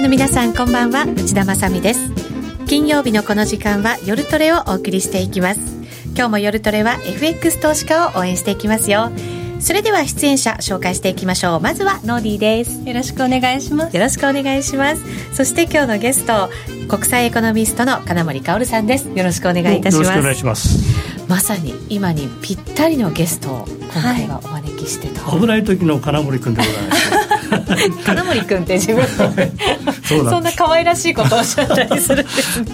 の皆さんこんばんは。内田まさです。金曜日のこの時間は夜トレをお送りしていきます。今日も夜トレは FX 投資家を応援していきますよ。それでは出演者紹介していきましょう。まずはノーディーです。よろしくお願いします。よろしくお願いします。そして今日のゲスト国際エコノミストの金森香さんです。よろしくお願いいたします。お願いします。まさに今にぴったりのゲストを今回はお招きしてと、はい、危ない時の金森君でございます 金森君って自分そんな可愛らしいことをおっしゃったりするんですね。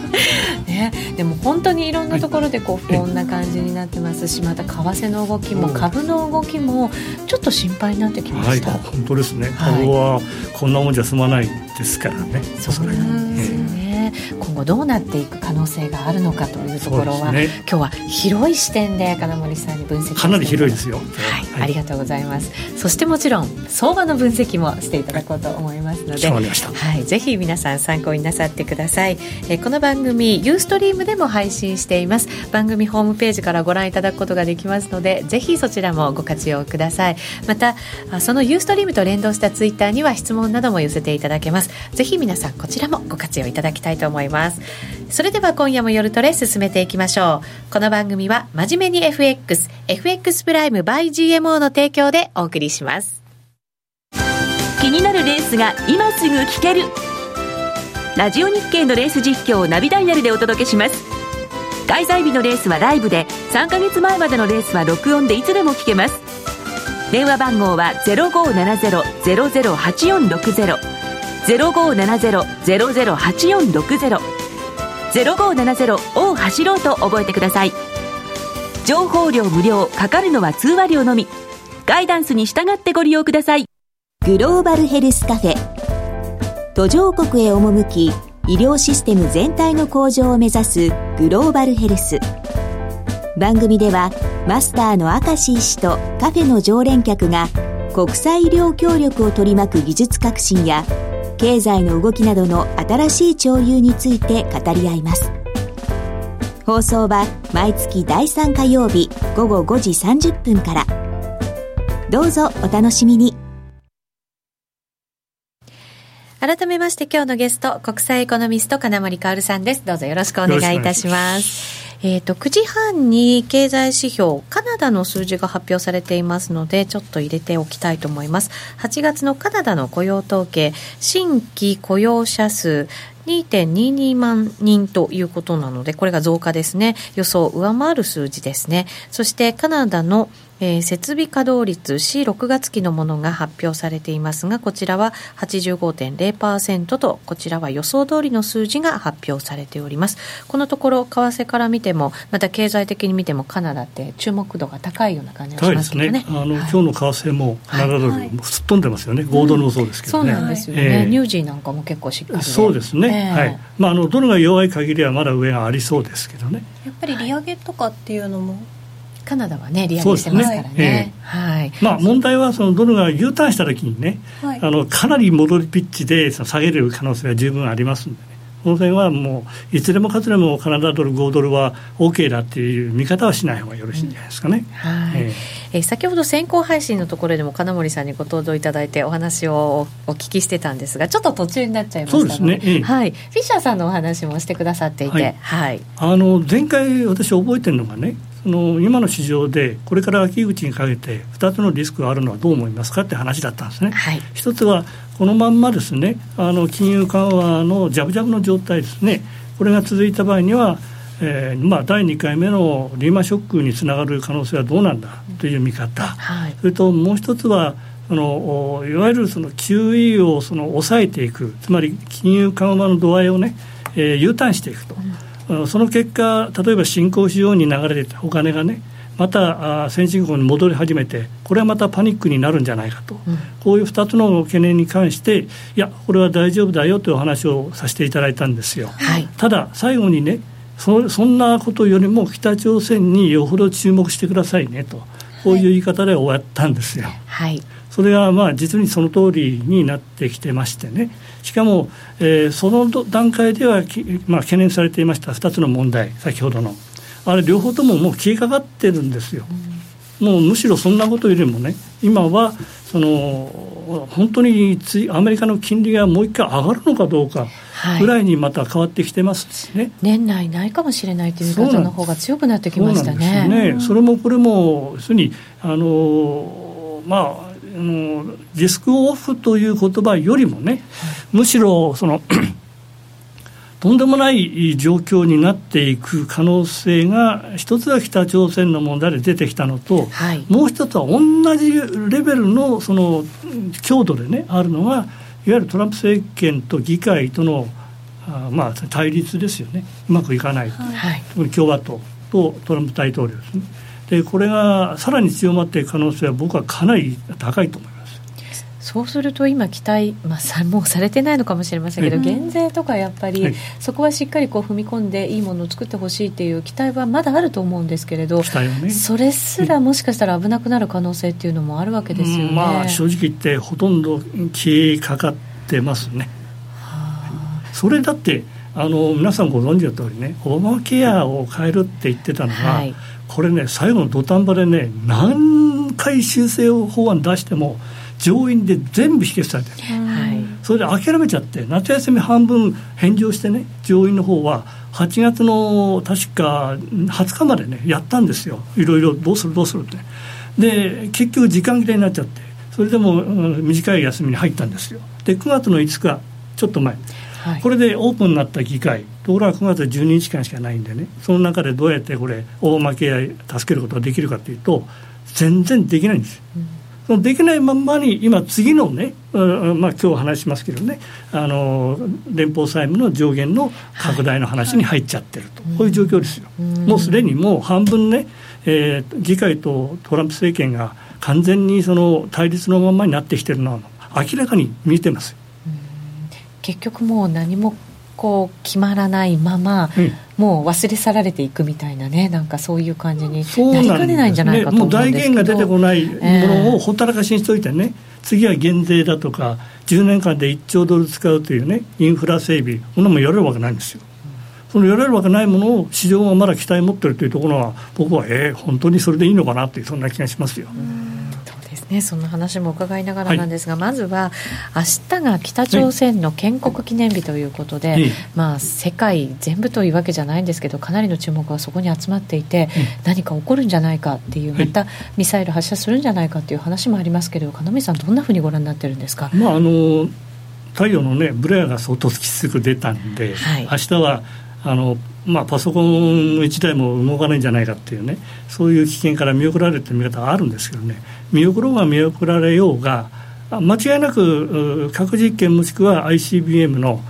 ねでも本当にいろんなところでこう、こんな感じになってますしまた為替の動きも株の動きもちょっと心配になってきました、はい、本当ですね。株はこんなもんじゃ済まないですからね、そうなんですよね、今後どうなっていく可能性があるのかというところは、ね、今日は広い視点で金森さんに分析かなり広いですよ、はい、はい、ありがとうございます。そしてもちろん相場の分析もしていただこうと思いますので、はい、ぜひ皆さん参考になさってください。えこの番組ユーストリームでも配信しています。番組ホームページからご覧いただくことができますのでぜひそちらもご活用ください。またそのユーストリームと連動したツイッターには質問なども寄せていただけます。ぜひ皆さんこちらもご活用いただきたいと思います。それでは今夜も夜トレ進めていきましょう。この番組は真面目に FX FX プライム by GMO の提供でお送りします。気になるレースが今すぐ聞ける。ラジオ日経のレース実況をナビダイヤルでお届けします。開催日のレースはライブで3か月前までのレースは録音でいつでも聞けます。電話番号は0570-008460 0570-008460 0570を走ろうと覚えてください。情報量無料かかるのは通話料のみ。ガイダンスに従ってご利用ください。グローバルヘルスカフェ。途上国へ赴き医療システム全体の向上を目指すグローバルヘルス。番組ではマスターの明石医師とカフェの常連客が国際医療協力を取り巻く技術革新や経済の動きなどの新しい潮流について語り合います。放送は毎月第3火曜日午後5時30分から。どうぞお楽しみに。改めまして今日のゲスト国際エコノミスト金森薫さんです。どうぞよろしくお願いいたします。えーと、9時半に経済指標カナダの数字が発表されていますのでちょっと入れておきたいと思います。8月のカナダの雇用統計新規雇用者数2.22万人ということなのでこれが増加ですね。予想を上回る数字ですね。そしてカナダのえー、設備稼働率 C6 月期のものが発表されていますがこちらは85.0%とこちらは予想通りの数字が発表されております。このところ為替から見てもまた経済的に見てもカナダって注目度が高いような感じがしますけどね、ね、あの、はい、今日の為替もカナダドル、すっ飛んでますよね。5ドルもそうですけどね、うん、そうなんですよね、えー、ニュージーなんかも結構しっかり。そうですね、えー、はい。まああのドルが弱い限りはまだ上がありそうですけどね。やっぱり利上げとかっていうのもカナダはね利上げしてますからね、ねえ。ー、はい。まあ、問題はそのドルが U ターンした時にね、はい、あのかなり戻りピッチで下げる可能性は十分ありますんでね。この点はもういつでもかつでもカナダドル5ドルは OK だっていう見方はしない方がよろしいんじゃないですかね、うん、はい。えー、えー、先ほど先行配信のところでも金森さんにご登場いただいてお話をお聞きしてたんですがちょっと途中になっちゃいましたそうですね、えー、はい、フィッシャーさんのお話もしてくださっていて、はい、はい、あの前回私覚えてるのがねその今の市場でこれから秋口にかけて2つのリスクがあるのはどう思いますか？って話だったんですね。はい、一つはこのまんまですね。あの金融緩和のじゃぶじゃぶの状態ですね。これが続いた場合には、えーまあ、第2回目のリーマンショックにつながる可能性はどうなんだ？という見方、はい、それともう一つはそのいわゆるその QE をその抑えていく。つまり金融緩和の度合いをね、えー、U ターンしていくと。うんその結果、例えば新興市場に流れてたお金がね、また先進国に戻り始めて、これはまたパニックになるんじゃないかと、うん、こういう2つの懸念に関して、いや、これは大丈夫だよというお話をさせていただいたんですよ。はい、ただ、最後にねそ、そんなことよりも北朝鮮によほど注目してくださいねと、こういう言い方で終わったんですよ。はい、それがまあ実にその通りになってきてましてね。しかも、えー、その段階では、まあ、懸念されていました2つの問題、先ほどの、あれ、両方とももう消えかかってるんですよ。もうむしろそんなことよりもね、今はその本当にアメリカの金利がもう一回上がるのかどうかぐらいにまた変わってきてますね、はい、年内ないかもしれないという見方の方が強くなってきましたね。ねそれもこれも要するにあのまああのリスクオフという言葉よりもね、むしろその とんでもない状況になっていく可能性が一つは北朝鮮の問題で出てきたのと、はい、もう一つは同じレベルのその強度でねあるのがいわゆるトランプ政権と議会とのあまあ対立ですよね。うまくいかない、はい、共和党とトランプ大統領ですねでこれがさらに強まっていく可能性は僕はかなり高いと思います。そうすると今、期待、まあ、さもうされてないのかもしれませんけど、減税とかやっぱり、そこはしっかりこう踏み込んで、いいものを作ってほしいという期待はまだあると思うんですけれど、ね、それすらもしかしたら危なくなる可能性っていうのもあるわけですよね、まあ、正直言って、ほとんど消えかかってますね。それだってあの皆さんご存知の通りねオバマケアを変えるって言ってたのが、はい、これね最後の土壇場でね何回修正法案出しても上院で全部否決されてる、はい、それで諦めちゃって夏休み半分返上してね上院の方は8月の確か20日までねやったんですよ。いろいろどうするどうするって。で結局時間切れになっちゃってそれでも、短い休みに入ったんですよ。で9月の5日ちょっと前、はい、これでオープンになった議会ところが9月12日間しかないんでね。その中でどうやってこれ大負けや助けることができるかというと全然できないんですよ、うん。できないままに今次のね、まあ今日話しますけどねあの連邦債務の上限の拡大の話に入っちゃってると、はい、こういう状況ですよ、もうすでにもう半分ね、えー、議会とトランプ政権が完全にその対立のままになってきてるのは明らかに見えてます結局もう何もこう決まらないまま、うん、もう忘れ去られていくみたいなねなんかそういう感じになりかねないんじゃないかと思うんですけど、ね、もう財源が出てこないものをほったらかしにしといてね、えー、次は減税だとか10年間で1兆ドル使うというねインフラ整備こんなもんやれるわけないんですよ。そのやれるわけないものを市場がまだ期待持ってるというところは僕はえー、本当にそれでいいのかなっていうそんな気がしますよ。ね、そんな話も伺いながらなんですが、はい、まずは明日が北朝鮮の建国記念日ということで、はい、まあ、世界全部というわけじゃないんですけどかなりの注目がそこに集まっていて、何か起こるんじゃないかっていうまたミサイル発射するんじゃないかっていう話もありますけれど金見さんどんなふうにご覧になってるんですか、まあ、あの太陽のねブレアが相当きつく出たんで、はい、明日はあのまあ、パソコン1台も動かないんじゃないかっていうねそういう危険から見送られてる見方はあるんですけどね。見送ろうが見送られようが間違いなく核実験もしくは ICBM の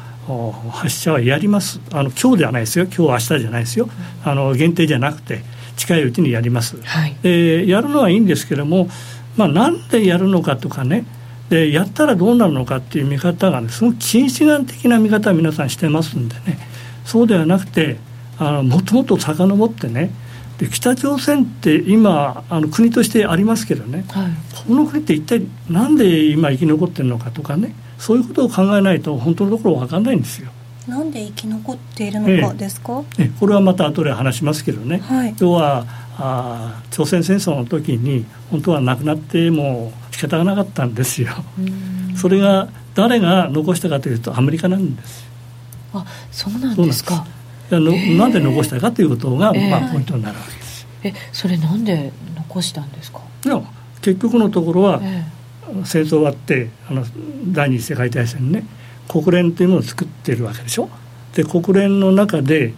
発射はやります。あの今日ではないですよ。今日明日じゃないですよ。あの限定じゃなくて近いうちにやります、はい、でやるのはいいんですけども、まあ、なんでやるのかとかね。でやったらどうなるのかっていう見方が、ね、すごく近視眼的な見方は皆さんしてますんでね。そうではなくてあのもっともっと遡ってねで北朝鮮って今あの国としてありますけどね、はい、この国って一体なんで今生き残ってるのかとかねそういうことを考えないと本当のところ分かんないんですよ。なんで生き残っているのかですか、ええ、これはまた後で話しますけどね、はい、要はあ朝鮮戦争の時に本当はなくなっても仕方がなかったんですよ。それが誰が残したかというとアメリカなんです。あそうなんですか。なんで残したかということが、まあ、ポイントになるわけです。えそれなんで残したんですか？いや結局のところは、戦争終わってあの第二次世界大戦ね国連というのを作っているわけでしょ？で国連の中で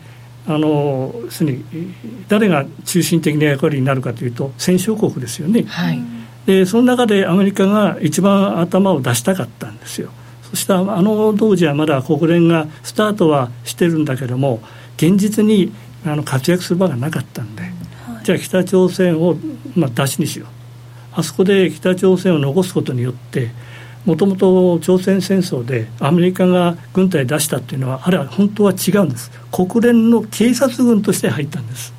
あのすに誰が中心的な役割になるかというと戦勝国ですよね。はい、でその中でアメリカが一番頭を出したかったんですよ。そしてあの当時はまだ国連がスタートはしてるんだけども現実にあの活躍する場がなかったんで、はい、じゃあ北朝鮮を、まあ、出しにしよう。あそこで北朝鮮を残すことによってもともと朝鮮戦争でアメリカが軍隊出したっていうのはあれは本当は違うんです。国連の警察軍として入ったんです。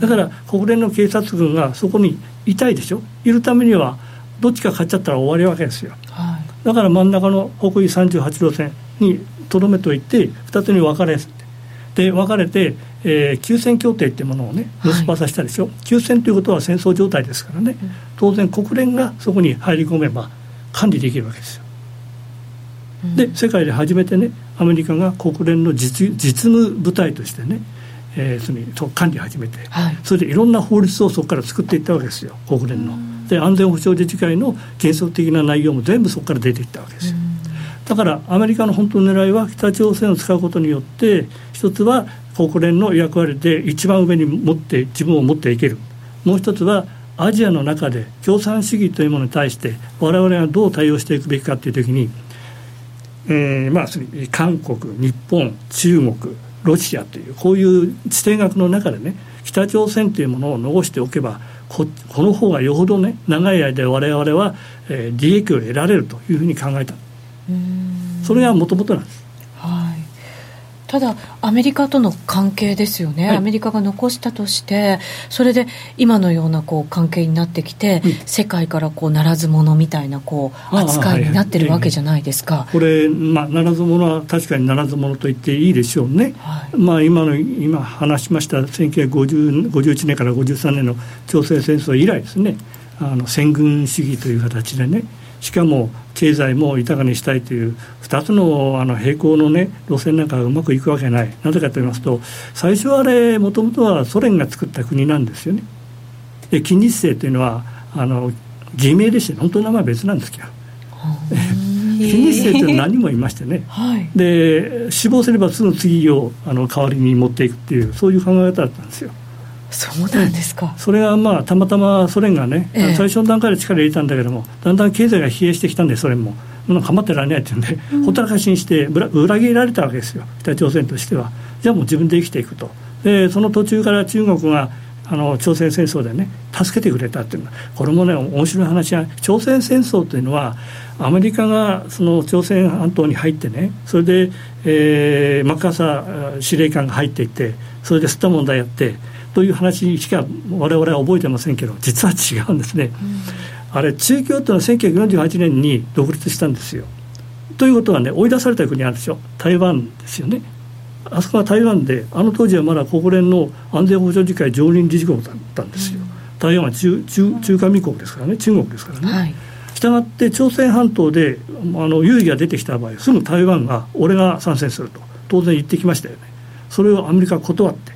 だから国連の警察軍がそこにいたいでしょ。いるためにはどっちか勝っちゃったら終わりわけですよ、はい、だから真ん中の北緯38路線にとどめといて2つに分かれで分かれて、えー、休戦協定っていうものをね結ばさせたでしょ、はい、休戦ということは戦争状態ですからね、当然国連がそこに入り込めば管理できるわけですよ。で世界で初めてねアメリカが国連の実実務部隊としてね、えー、その管理を始めて、はい、それでいろんな法律をそこから作っていったわけですよ国連の。で安全保障理事会の原則的な内容も全部そこから出ていったわけですよ。だからアメリカの本当の狙いは北朝鮮を使うことによって一つは国連の役割で一番上に持って自分を持っていける。もう一つはアジアの中で共産主義というものに対して我々がどう対応していくべきかという時に、えー、まあ韓国日本中国ロシアというこういう地政学の中でね北朝鮮というものを残しておけばここの方がよほどね長い間我々は、えー、利益を得られるというふうに考えた。それがもともとなんです。はい。ただ、アメリカとの関係ですよね、はい、アメリカが残したとして、それで今のようなこう関係になってきて、うん、世界からこうならず者みたいなこう扱いになってるわけじゃないですか、これ、まあ、ならず者は確かにならず者と言っていいでしょうね、はい、まあ、今の今話しました1951年から53年の朝鮮戦争以来ですね、あの戦軍主義という形でね、しかも経済も豊かにしたいという2つのあの並行の、ね、路線なんかがうまくいくわけないなぜかと言いますと最初はあれもともとはソ連が作った国なんですよね。で金日成というのはあの偽名でして本当の名前は別なんですけど。金日成というのは何もいましてね、はい、で死亡すればすぐ次をあの代わりに持っていくっていうそういう考え方だったんですよ。そうなんですか、それがまあたまたまソ連がね、ええ、最初の段階で力を入れたんだけどもだんだん経済が疲弊してきたんでソ連も。もう構ってられないっていうんで、うん、ほったらかしにして裏切られたわけですよ。北朝鮮としては。じゃあもう自分で生きていくと。でその途中から中国があの朝鮮戦争でね助けてくれたっていうの。はこれもね面白い話は朝鮮戦争というのはアメリカがその朝鮮半島に入ってねそれで、えー、マッカーサー司令官が入っていってそれで吸った問題やってという話しか我々は覚えてませんけど実は違うんですね、うん、あれ中共というのは1948年に独立したんですよ。ということはね追い出された国あるでしょ台湾ですよね。あそこは台湾であの当時はまだ国連の安全保障理事会常任理事国だったんですよ、うん、台湾は中中中華民国ですからね。中国ですからね、はい。したがって朝鮮半島であの優位が出てきた場合すぐ台湾が俺が参戦すると。当然言ってきましたよね。それをアメリカは断って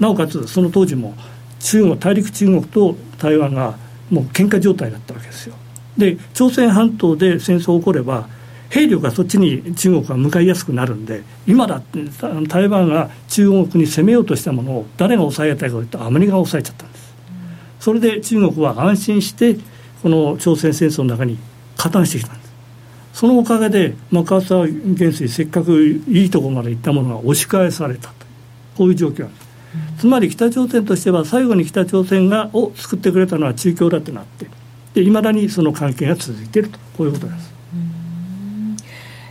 なおかつその当時も中国大陸中国と台湾がもう喧嘩状態だったわけですよ。で朝鮮半島で戦争起これば兵力がそっちに中国が向かいやすくなるんで今だって台湾が中国に攻めようとしたものを誰が抑えたかというとアメリカが抑えちゃったんです、それで中国は安心してこの朝鮮戦争の中に加担してきたんです。そのおかげでマカーサー元帥せっかくいいところまで行ったものが押し返されたと。こういう状況なんです。つまり北朝鮮としては最後に北朝鮮がを救ってくれたのは中共だとなっていまだにその関係が続いているとこういうことです。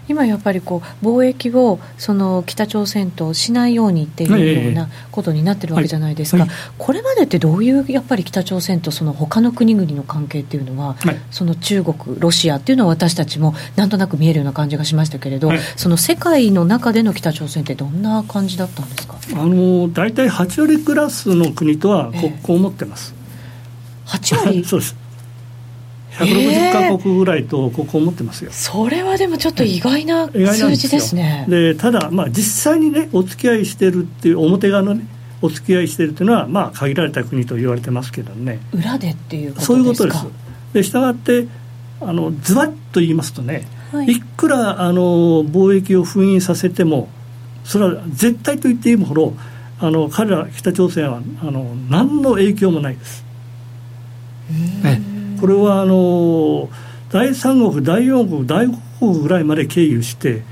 今やっぱりこう貿易をその北朝鮮としないようにっていうようなことになってるわけじゃないですか、はい。はい、これまでってどういうやっぱり北朝鮮とその他の国々の関係っていうのは、はい、その中国、ロシアっていうのは私たちもなんとなく見えるような感じがしましたけれど、その世界の中での北朝鮮ってどんな感じだったんですか？あの大体8割クラスの国とは国交を持ってます。えー、8割？そうです160か国ぐらいとここを持ってますよ、それはでもちょっと意外な数字ですね。でただ、まあ、実際にねお付き合いしてるっていう表側のねお付き合いしてるっていうのは、まあ、限られた国と言われてますけどね。裏でっていうことですか？そういうことです。でしたがってあのズバッと言いますとね、はい、いくらあの貿易を封印させてもそれは絶対と言っていいほどあの彼ら北朝鮮はあの何の影響もないです。ねこれはあの第三国第四国第五国ぐらいまで経由して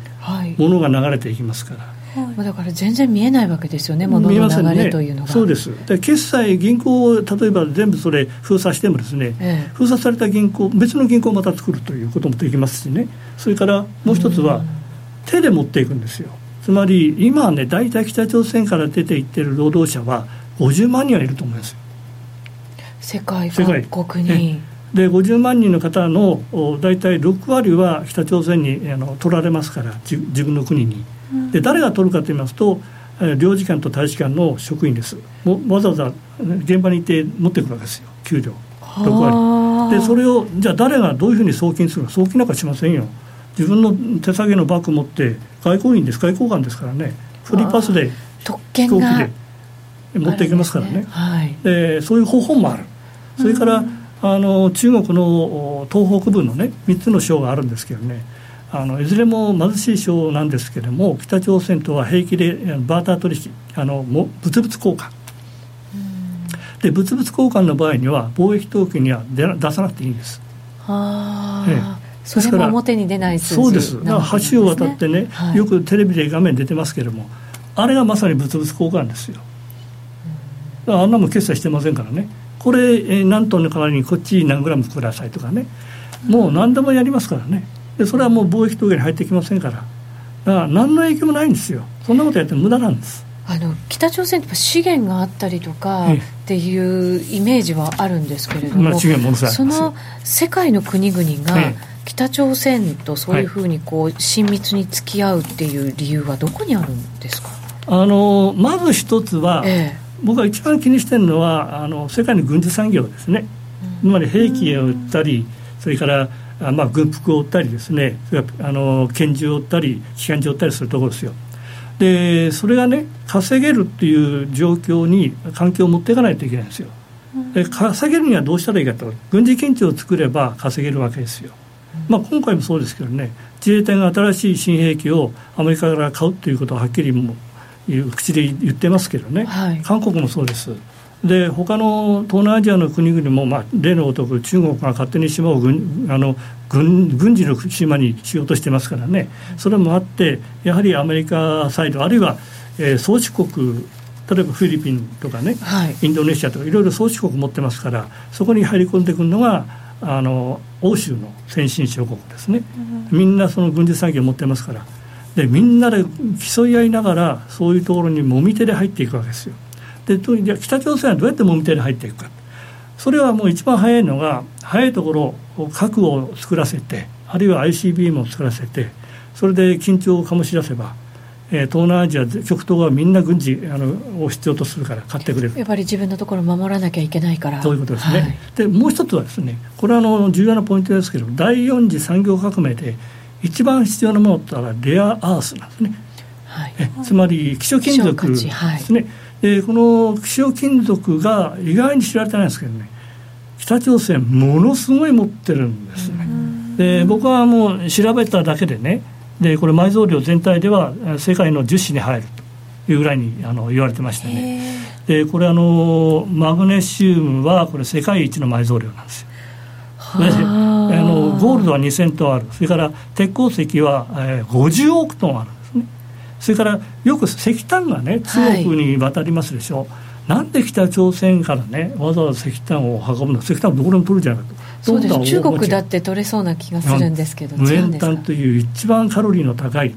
物が流れていきますから。はい、だから全然見えないわけですよね、物の流れというのが。ね、そうです。で決済、銀行を例えば全部それ封鎖してもですね、ええ、封鎖された銀行、別の銀行をまた作るということもできますしね、それからもう一つは、手で持っていくんですよ、つまり今はね、大体北朝鮮から出ていってる労働者は50万人はいると思います世界各国に。で50万人の方の大体6割は北朝鮮にあの取られますから自分の国に、で誰が取るかと言いますと領事館と大使館の職員です。わざわざ現場に行って持ってくるわけですよ。給料。6割。でそれをじゃあ誰がどういうふうに送金するか。送金なんかしませんよ。自分の手提げのバッグ持って外交員です。外交官ですからね。フリーパスで飛行機で持っていけますからね、ね。はい、でそういう方法もある。それから、あの中国の東北部のね3つの省があるんですけどね。あのいずれも貧しい省なんですけれども北朝鮮とは平気でバーター取引あの物々交換。で物々交換の場合には貿易統計には出出さなくていいんです。はあ、ええ。それも表に出ない数字そうです。だから橋を渡ってね、はい、よくテレビで画面出てますけれどもあれがまさに物々交換ですよ。あんなもん決済してませんからねこれ、えー、何トンの代わりにこっち何グラムくださいとかね。もう何でもやりますからね。でそれはもう貿易統計に入ってきませんから。だから何の影響もないんですよ。そんなことやって無駄なんです。あの北朝鮮って資源があったりとかっていうイメージはあるんですけれども、その世界の国々が北朝鮮とそういうふうにこう親密に付き合うっていう理由はどこにあるんですか？あのまず一つは、ええ、僕が一番気にしてるのはあの世界の軍事産業ですね、つまり兵器を売ったり、それからあまあ、軍服を売ったりですね。あの拳銃を売ったり機関銃を売ったりするところですよ。でそれがね稼げるっていう状況に環境を持っていかないといけないんですよ。で稼げるにはどうしたらいいかと。軍事緊張を作れば稼げるわけですよ、まあ、今回もそうですけどね。自衛隊が新しい新兵器をアメリカから買うということははっきりも口で言ってますけどね、はい、韓国もそうです。で他の東南アジアの国々も、まあ、例のごとく中国が勝手に島を軍あの軍軍事の島にしようとしてますからね。それもあってやはりアメリカサイドあるいは、えー、宗主国例えばフィリピンとかね、はい、インドネシアとかいろいろ宗主国持ってますからそこに入り込んでくるのがあの欧州の先進諸国ですね、うん、みんなその軍事産業を持ってますからでみんなで競い合いながらそういうところにもみ手で入っていくわけですよ。で北朝鮮はどうやってもみ手で入っていくか。それはもう一番早いのが早いところ核を作らせてあるいは ICBM を作らせてそれで緊張を醸し出せば、えー、東南アジア極東はみんな軍事あのを必要とするから買ってくれる。やっぱり自分のところ守らなきゃいけないから。そういうことですね、はい、でもう一つはですねこれはあの重要なポイントですけど第4次産業革命で一番必要なものってのはレアアースなんですね、はい、えつまり希少金属ですね、はい。でこの希少金属が意外に知られてないんですけどね。北朝鮮ものすごい持ってるんですね。で僕はもう調べただけでね。でこれ埋蔵量全体では世界の10市に入るというぐらいにあの言われてましてね。でこれあのマグネシウムはこれ世界一の埋蔵量なんですよあのゴールドは2000トンある。それから鉄鉱石は、えー、50億トンあるそれからよく石炭がね中国に渡りますでしょ、はい、なんで北朝鮮からねわざわざ石炭を運ぶの？石炭どこでも取るじゃないかとそうです。中国だって取れそうな気がするんですけど無塩炭という一番カロリーの高い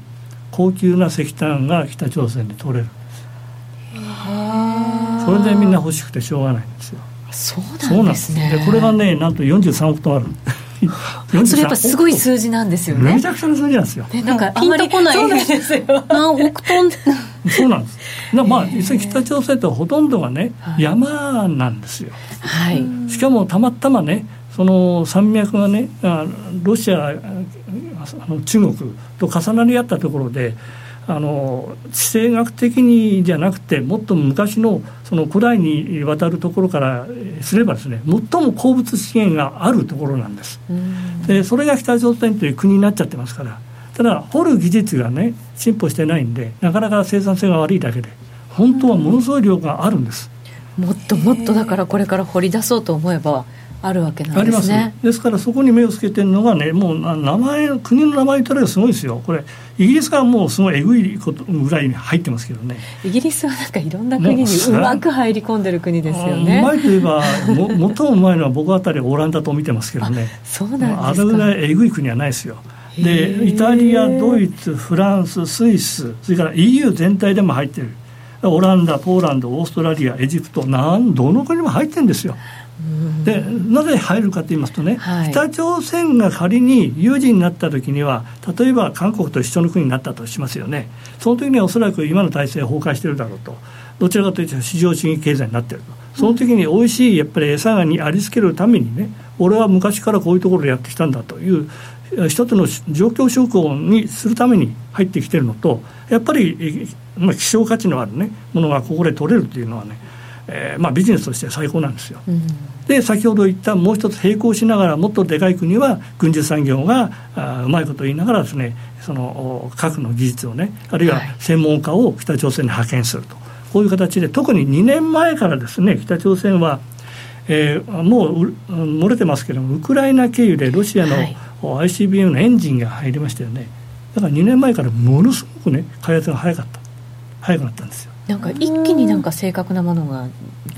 高級な石炭が北朝鮮で取れる。んですそれでみんな欲しくてしょうがないんですよそうなんですね。でこれがねなんと43億トンある。それやっぱすごい数字なんですよね。めちゃくちゃな数字なんですよ、ね、なんかあんまり来ないですよ。何億トン。そうなんです。まあ実際北朝鮮ってほとんどがね、はい、山なんですよ、はい、しかもたまたまねその山脈がねロシアあの中国と重なり合ったところであの地政学的にじゃなくてもっと昔のその古代にわたるところからすればですね最も鉱物資源があるところなんです、でそれが北朝鮮という国になっちゃってますから。ただ掘る技術がね進歩してないんでなかなか生産性が悪いだけで本当はものすごい量があるんです、もっともっとだからこれから掘り出そうと思えばあるわけなんですね。ですからそこに目をつけてるのがねもう名前国の名前たらすごいですよ。これイギリスがもうすごいえぐいことぐらいに入ってますけどね。イギリスはなんかいろんな国にうまく入り込んでる国ですよね。うまいといえばも最もうまいのは僕あたりオランダと見てますけどね。そうなんですか。あれぐらいえぐい国はないですよ。でイタリアドイツフランススイスそれから EU 全体でも入ってる。オランダポーランドオーストラリアエジプトなんどの国も入ってるんですよでなぜ入るかと言いますとね、はい、北朝鮮が仮に有事になった時には例えば韓国と一緒の国になったとしますよね。その時にはおそらく今の体制は崩壊しているだろうと。どちらかというと市場主義経済になっていると。その時に美味しいやっぱり餌がにありつけるためにね俺は昔からこういうところでやってきたんだという一つの状況証拠にするために入ってきてるのとやっぱり、まあ、希少価値のある、ね、ものがここで取れるというのはね、えーまあ、ビジネスとして最高なんですよ。うん、で先ほど言ったもう一つ並行しながらもっとでかい国は軍需産業があうまいこと言いながらですねその核の技術をねあるいは専門家を北朝鮮に派遣すると、はい、こういう形で特に2年前からですね北朝鮮はえー、もう漏れてますけどもウクライナ経由でロシアの、はい。ICBM のエンジンが入りましたよね。だから2年前からものすごくね開発が早かった。早くなったんですよなんか一気になんか正確なものが、ね、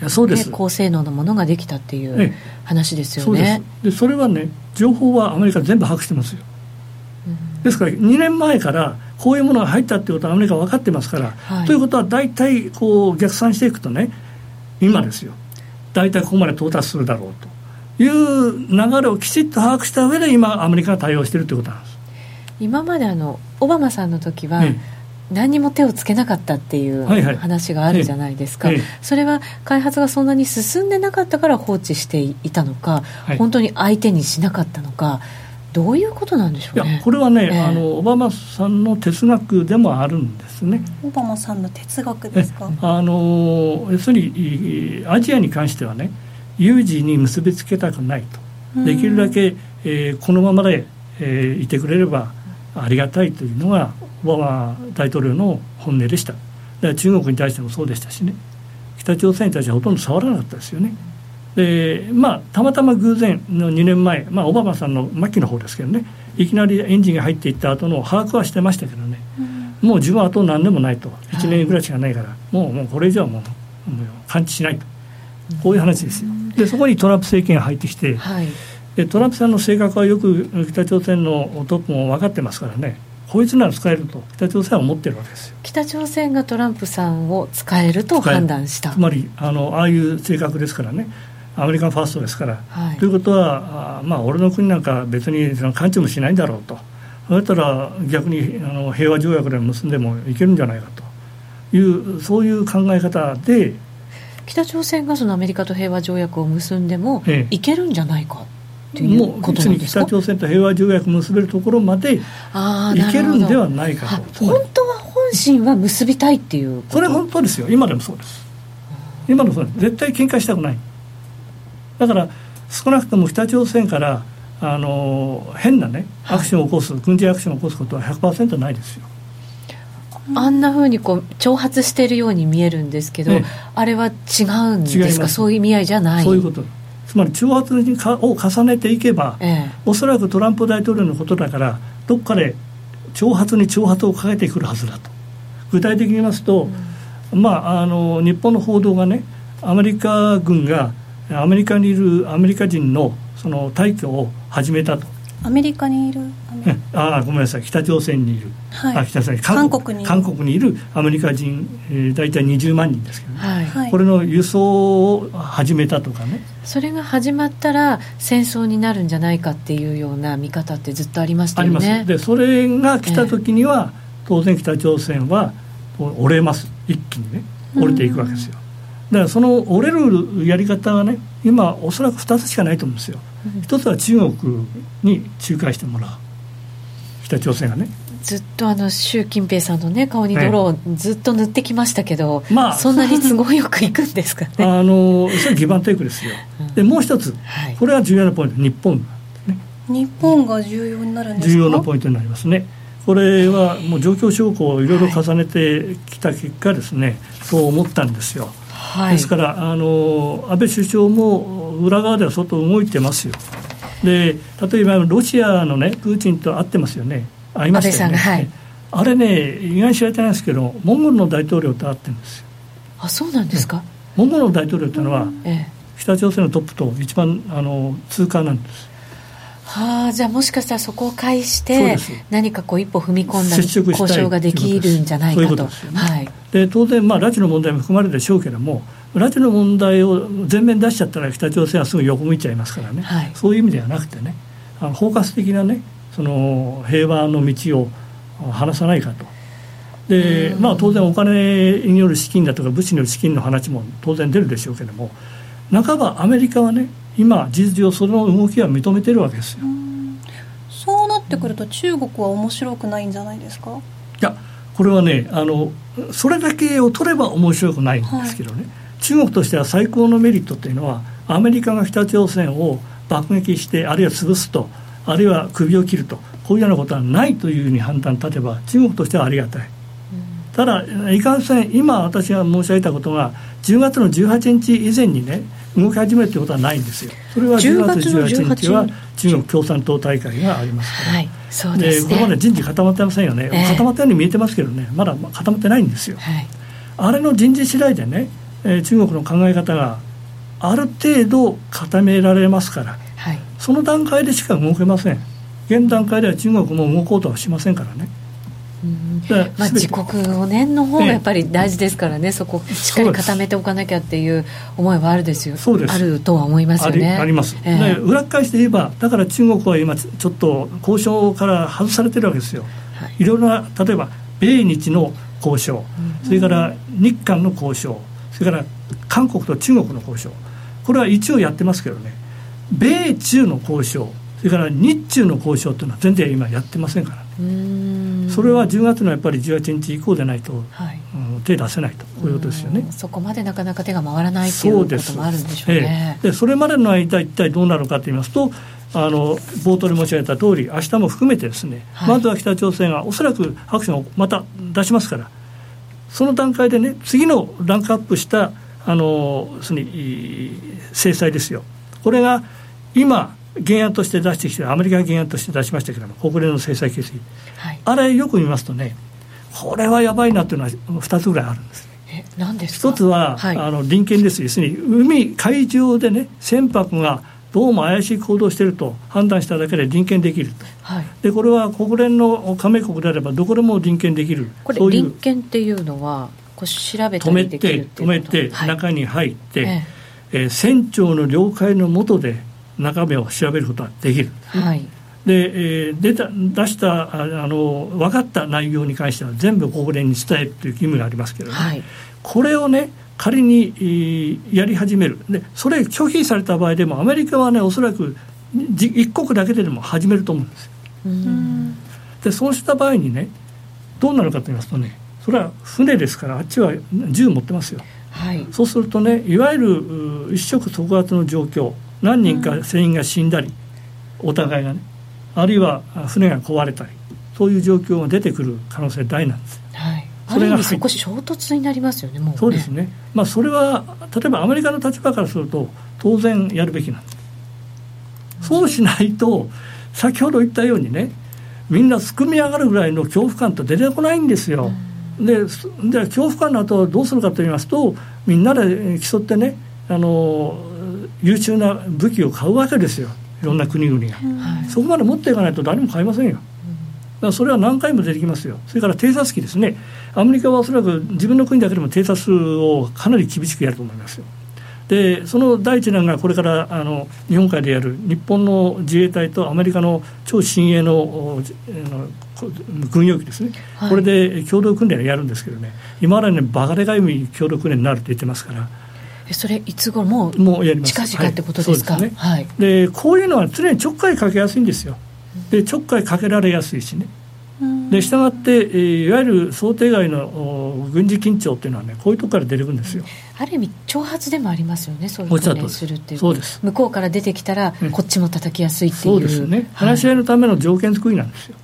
そうです。高性能のものができたっていう話ですよね、そでそれはね情報はアメリカ全部把握してますよ、ですから2年前からこういうものが入ったっていうことはアメリカ分かってますから、はい、ということは大体こう逆算していくとね今ですよ。大体ここまで到達するだろうという流れをきちっと把握した上で今アメリカが対応しているということなんです。今まであのオバマさんの時は、何にも手をつけなかったっていう話があるじゃないですか、はいはい、それは開発がそんなに進んでなかったから放置していたのか、はい、本当に相手にしなかったのかどういうことなんでしょう、ね、いやこれはね、えー、あのオバマさんの哲学でもあるんですね。オバマさんの哲学ですか？あの要するにアジアに関してはね有事に結びつけたくないと。できるだけ、えー、このままで、えー、いてくれればありがたいというのがオバマ大統領の本音でした。だから中国に対してもそうでしたしね。北朝鮮に対してはほとんど触らなかったですよね。でまあたまたま偶然の2年前、まあ、オバマさんの末期の方ですけどね。いきなりエンジンが入っていった後の把握はしてましたけどね、うん、もう自分はあと何でもないと。1年ぐらいしかないから、はい、もうもうこれ以上はもうもう感知しないと。こういう話ですよ。でそこにトランプ政権が入ってきて、はい、でトランプさんの性格はよく北朝鮮のトップも分かってますからね。こいつなら使えると北朝鮮は思ってるわけですよ。北朝鮮がトランプさんを使えると判断した。つまりあのああいう性格ですからね。アメリカンファーストですから、はい、ということはあまあ俺の国なんか別にその関知もしないんだろうと。そうやったら逆にあの平和条約で結んでもいけるんじゃないかと。いうそういう考え方で北朝鮮がそのアメリカと平和条約を結んでもいけるんじゃないかということなんですか、北朝鮮と平和条約結べるところまでいけるんではないかと。本当は本心は結びたいっていうそれは本当ですよ。今でもそうです。今でもそうです。絶対喧嘩したくない。だから少なくとも北朝鮮からあの変なねアクションを起こす、はい、軍事アクションを起こすことは100%ないですよ。あんなふうにこう挑発しているように見えるんですけど、ええ、あれは違うんですか？そういう意味合いじゃない。そういうことつまり挑発にかを重ねていけば、ええ、おそらくトランプ大統領のことだからどっかで挑発に挑発をかけてくるはずだと。具体的に言いますと、うん、まああの日本の報道がねアメリカ軍がアメリカにいるアメリカ人のその退去を始めたとアメリカにいるあごめんなさい。北朝鮮にいる、はい、あ北朝鮮。韓国に。韓国にいるアメリカ人、えー、大体20万人ですけど、ね、はい、これの輸送を始めたとかね。それが始まったら戦争になるんじゃないかっていうような見方ってずっとありましたよね。あります。でそれが来た時には、えー、当然北朝鮮は折れます。一気にね折れていくわけですよ、だからその折れるやり方はね今おそらく2つしかないと思うんですよ、一つは中国に仲介してもらう。北朝鮮がね。ずっとあの習近平さんの、ね、顔に泥をずっと塗ってきましたけど、まあ、そんなに都合よくいくんですかね。あのそれギバンテイクですよ、うん、でもう一つ、はい、これは重要なポイント。日本、ね、日本が重要になるんですか？重要なポイントになりますね。これはもう状況証拠をいろいろ重ねてきた結果ですね、はい、そう思ったんですよ、はい、ですからあの安倍首相も裏側では相当動いてますよ。で例えばロシアのねプーチンと会ってますよね。会いましたよね、はい、あれね意外に知られてないですけどモンゴルの大統領と会ってるんですよ。あそうなんですか、モンゴルの大統領というのは、ええ、北朝鮮のトップと一番あの通過なんですはあ、じゃあもしかしたらそこを介して何かこう一歩踏み込んだ交渉ができるんじゃないかと。はい、で当然、まあ、拉致の問題も含まれるでしょうけれども拉致の問題を前面出しちゃったら北朝鮮はすぐ横向いちゃいますからね、はい、そういう意味ではなくてねあの包括的なねその平和の道を話さないかと。でまあ、当然お金による資金だとか物資による資金の話も当然出るでしょうけれども半ばアメリカはね今事実上その動きは認めてるわけですよ。そうなってくると中国は面白くないんじゃないですか？いやこれはねあのそれだけを取れば面白くないんですけどね、はい、中国としては最高のメリットっていうのはアメリカが北朝鮮を爆撃してあるいは潰すとあるいは首を切るとこういうようなことはないというふうに判断立てば中国としてはありがたい、ただいかんせん今私が申し上げたことが10月の18日以前にね動き始めるということはないんですよ。それは10月18日は中国共産党大会がありますから、はいそうで、ね、ここまで人事固まってませんよね、えー、固まったように見えてますけどね。まだ固まってないんですよ、はい、あれの人事次第でね、えー、中国の考え方がある程度固められますから、はい、その段階でしか動けません。現段階では中国も動こうとはしませんからねまあ、自国5年の方がやっぱり大事ですからね、そこしっかり固めておかなきゃっていう思いはあるですよそうです。あるとは思いますよね。あります、えー、裏返して言えばだから中国は今ちょっと交渉から外されてるわけですよ、はい、いろいろな例えば米日の交渉、それから日韓の交渉。それから韓国と中国の交渉。これは一応やってますけどね。米中の交渉それから日中の交渉というのは全然今やってませんからそれは10月のやっぱり18日以降でないと、はい。うん、手出せないとこういうことですよね。そこまでなかなか手が回らないということもあるんでしょうね。そでそれまでの間一体どうなるかと言いますとあの冒頭に申し上げた通り明日も含めてですね、はい、まずは北朝鮮がおそらくアクションをまた出しますからその段階でね次のランクアップしたあの制裁ですよ。これが今原案として出してきてアメリカが原案として出しましたけれども国連の制裁決議、はい、あれよく見ますとねこれはやばいなというのは2つぐらいあるんです。え何ですか？一つは、はい、あの隣県です。要するに海海上でね船舶がどうも怪しい行動していると判断しただけで臨検できると、はい、でこれは国連の加盟国であればどこでも臨検できる。これ臨検っていうのはこう調べ止めて止めて、中に入って、ええ。えー、船長の了解のもとで中身を調べることができる。はいで、えー、出た出したあの分かった内容に関しては全部国連に伝えるという義務がありますけどね、はい、これをね仮にやり始めるでそれ拒否された場合でもアメリカはねおそらく一国だけででも始めると思うんですよ。でそうした場合にねどうなるかと言いますとねそれは船ですからあっちは銃持ってますよ。はい、そうするとねいわゆる一触即発の状況何人か船員が死んだり、お互いがねあるいは船が壊れたりそういう状況が出てくる可能性大なんです。はいそれが少し衝突になりますよね、ねそうですね、まあ、それは例えばアメリカの立場からすると、当然やるべきなんです。そうしないと、先ほど言ったようにね、みんなすくみ上がるぐらいの恐怖感と出てこないんですよ。でで恐怖感の後どうするかと言いますと、みんなで競ってね、あの優秀な武器を買うわけですよ。いろんな国々が、はい、そこまで持っていかないと誰も買いませんよ。だからそれは何回も出てきますよ。それから偵察機ですね。アメリカはおそらく自分の国だけでも偵察をかなり厳しくやると思いますよ。でその第一弾がこれからあの日本海でやる日本の自衛隊とアメリカの超新鋭の軍用機ですね、はい、これで共同訓練をやるんですけどね。今までねバカでかい共同訓練になるって言ってますからそれいつ頃もうもうやります。近々ってことですか、はい、ね。はい、でこういうのは常にちょっかいかけやすいんですよ。でちょっかいかけられやすいしね。でしたがって、えー、いわゆる想定外の軍事緊張っていうのはねこういうとこから出てくるんですよ。ある意味挑発でもありますよねそういう訓練す。るっていう。そうです。向こうから出てきたら、こっちも叩きやすいっていう。そうですね。話し合いのための条件作りなんですよ、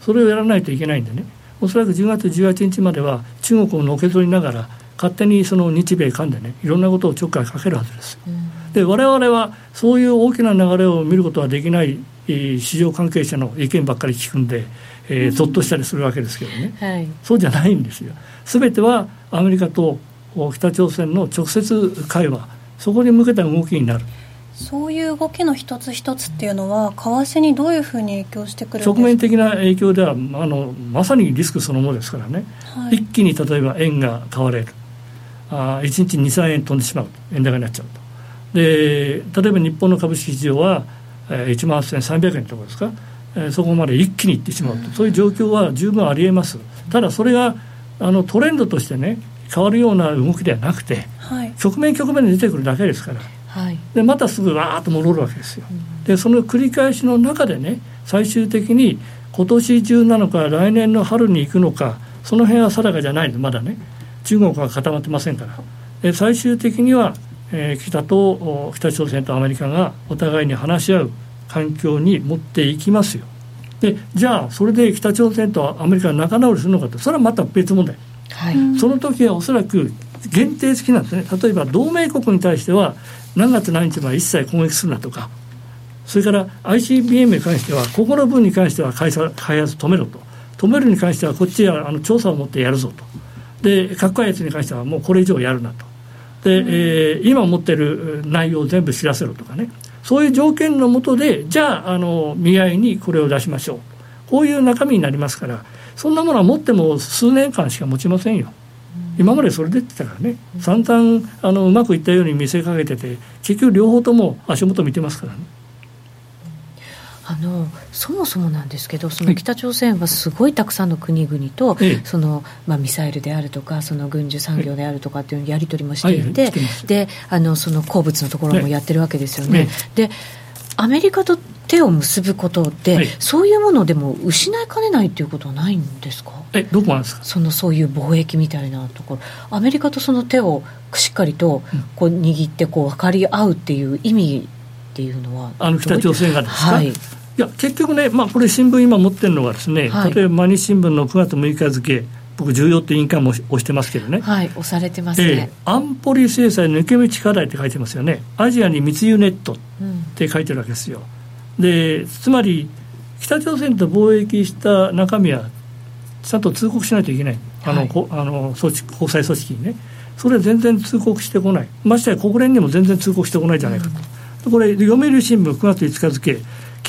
それをやらないといけないんでね。おそらく10月18日までは中国をのけぞりながら勝手にその日米韓でねいろんなことをちょっかいかけるはずです。で我々はそういう大きな流れを見ることはできない市場関係者の意見ばっかり聞くんで、えー、ぞっとしたりするわけですけどね、はい、そうじゃないんですよ。すべてはアメリカと北朝鮮の直接会話。そこに向けた動きになる。そういう動きの一つ一つっていうのは、為替にどういうふうに影響してくる側面的な影響ではあの、まさにリスクそのものですからね、はい、一気に例えば円が買われる、あ1日2、3円飛んでしまう円高になっちゃうと。で例えば日本の株式市場は、えー、1万8300円ところですか、えー、そこまで一気にいってしまうと、そういう状況は十分ありえます。ただそれがあのトレンドとしてね変わるような動きではなくて、はい、局面局面で出てくるだけですから。はい、でまたすぐわーっと戻るわけですよ、うん、でその繰り返しの中でね最終的に今年中なのか来年の春に行くのかその辺は定かじゃないんでまだね中国は固まってませんから。で最終的には、えー、北と北朝鮮とアメリカがお互いに話し合う環境に持っていきますよ。でじゃあそれで北朝鮮とアメリカが仲直りするのかと。それはまた別問題、はい、その時はおそらく限定的なんですね。例えば同盟国に対しては何月何日まで一切攻撃するなとか。それから ICBM に関してはここの分に関しては開発止めろと。止めるに関してはこっちはあの調査を持ってやるぞとで核開発に関してはもうこれ以上やるなと。で、えー、今持ってる内容を全部知らせろとかね。そういう条件のもとでじゃああの見合いにこれを出しましょう。こういう中身になりますからそんなものは持っても数年間しか持ちませんよ。今までそれでってたからね。散々あのうまくいったように見せかけてて結局両方とも足元見てますからね。あのそもそもなんですけどその北朝鮮はすごいたくさんの国々と、はい、そのまあ、ミサイルであるとかその軍需産業であるとかっていうやり取りもしていて、はい、であのその鉱物のところもやってるわけですよね。でアメリカと手を結ぶことで、はい、そういうものでも失いかねないということはないんですか？えどこなんですか？そのそういう貿易みたいなところ。アメリカとその手をしっかりとこう握ってこう分かり合うっていう意味っていうのはあの北朝鮮がですか、はい、いや結局ね、まあ、これ新聞今持ってるのがですね、はい、例えば毎日新聞の9月6日付僕重要って委員会も押してますけどね。はい押されてますね、えー、安保理制裁抜け道課題って書いてますよね。アジアに密輸ネットって書いてるわけですよ、うん、でつまり北朝鮮と貿易した中身はちゃんと通告しないといけない。あの、はい、あの組織国際組織にね。それは全然通告してこない。ましてや国連にも全然通告してこないじゃないかと、うん、これ読売新聞9月5日付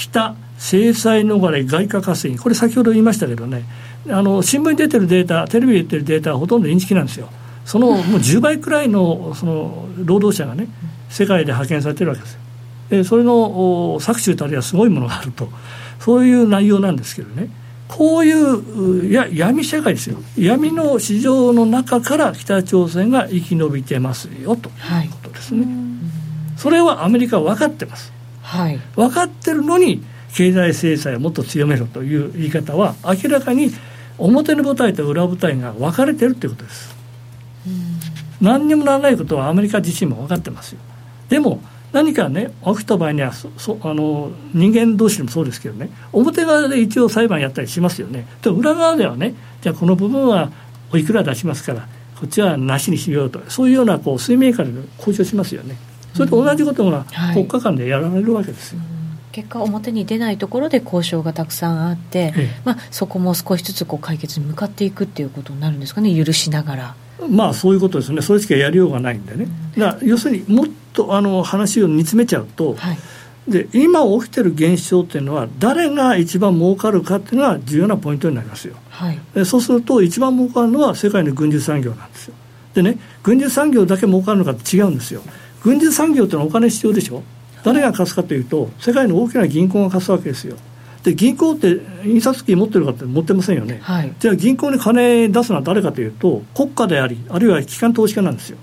北制裁逃れ外貨稼ぎ。これ先ほど言いましたけどねあの新聞に出てるデータテレビで出てるデータはほとんどインチキなんですよ。そのもう10倍くらいのその労働者がね世界で派遣されてるわけですよ。でそれの搾取たりはすごいものがあると。そういう内容なんですけどね。こういうや闇社会ですよ。闇の市場の中から北朝鮮が生き延びてますよと。い。うことですね、はい、それはアメリカは分かってます、はい、分かってるのに経済制裁をもっと強めろという言い方は明らかに表の舞台と裏舞台が分かれてるということです、何にもならないことはアメリカ自身も分かってますよ。でも何かね起きた場合にはそそあの人間同士でもそうですけどね表側で一応裁判やったりしますよね。で裏側ではねじゃあこの部分はおいくら出しますからこっちはなしにしようとそういうようなこう水面下で交渉しますよねそれと同じことが国家間でやられるわけですよ、結果表に出ないところで交渉がたくさんあって、ええ、まあ、そこも少しずつこう解決に向かっていくっていうことになるんですかね許しながら。まあそういうことですね。それしかやりようがないんでね、うん、だ要するにもっとあの話を煮詰めちゃうと、はい、で今起きてる現象っていうのは誰が一番儲かるかっていうのは重要なポイントになりますよ、はい、でそうすると一番儲かるのは世界の軍需産業なんですよ。でね軍需産業だけ儲かるのかって違うんですよ軍需産業ってのはお金必要でしょ？誰が貸すかというと世界の大きな銀行が貸すわけですよ。で銀行って印刷機持ってるかって持ってませんよね、はい、じゃあ銀行に金出すのは誰かというと国家でありあるいは機関投資家なんですよ。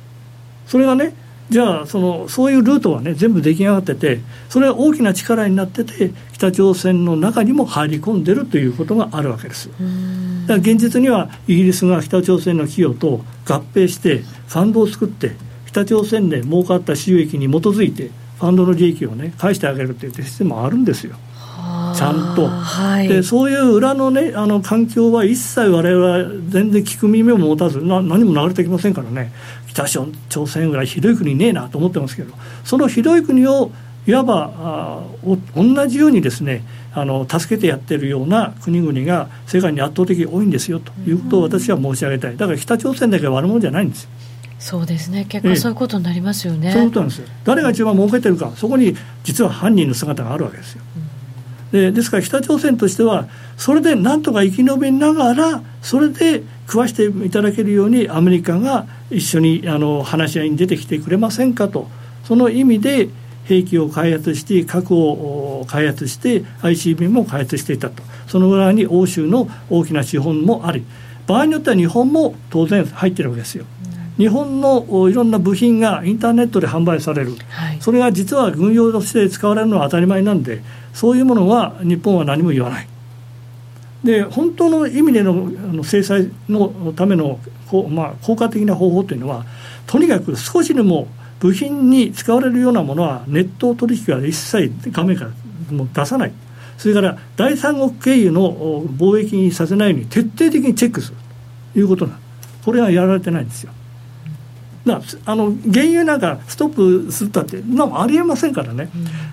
それがねじゃあそのそういうルートはね全部出来上がっててそれは大きな力になってて北朝鮮の中にも入り込んでるということがあるわけですだから現実にはイギリスが北朝鮮の企業と合併してファンドを作って北朝鮮で儲かった収益に基づいてファンドの利益をね返してあげるっていうシステムもあるんですよ。ちゃんと、はい、でそういう裏の,、ね、あの環境は一切我々は全然聞く耳を持たずな何も流れてきませんからね北朝鮮ぐらいひどい国ねえなと思ってますけどそのひどい国をいわばあ同じようにですねあの助けてやってるような国々が世界に圧倒的に多いんですよということを私は申し上げたいだから北朝鮮だけ悪者じゃないんですよ。そうですね。結果そういうことになりますよね、そういうことなんですよ。誰が一番儲けてるかそこに実は犯人の姿があるわけですよ、うん、でですから北朝鮮としてはそれでなんとか生き延びながらそれで食わしていただけるようにアメリカが一緒にあの話し合いに出てきてくれませんかと。その意味で兵器を開発して核を開発して ICBM も開発していたと。その裏に欧州の大きな資本もあり場合によっては日本も当然入ってるわけですよ日本のいろんな部品がインターネットで販売される、はい、それが実は軍用として使われるのは当たり前なんで、そういうものは日本は何も言わない。で本当の意味での制裁のためのまあ、効果的な方法というのはとにかく少しでも部品に使われるようなものはネット取引は一切画面からもう出さない。それから第三国経由の貿易にさせないように徹底的にチェックする。ということなこれはやられてないんですよだあの原油なんかストップするったってなありえませんからね。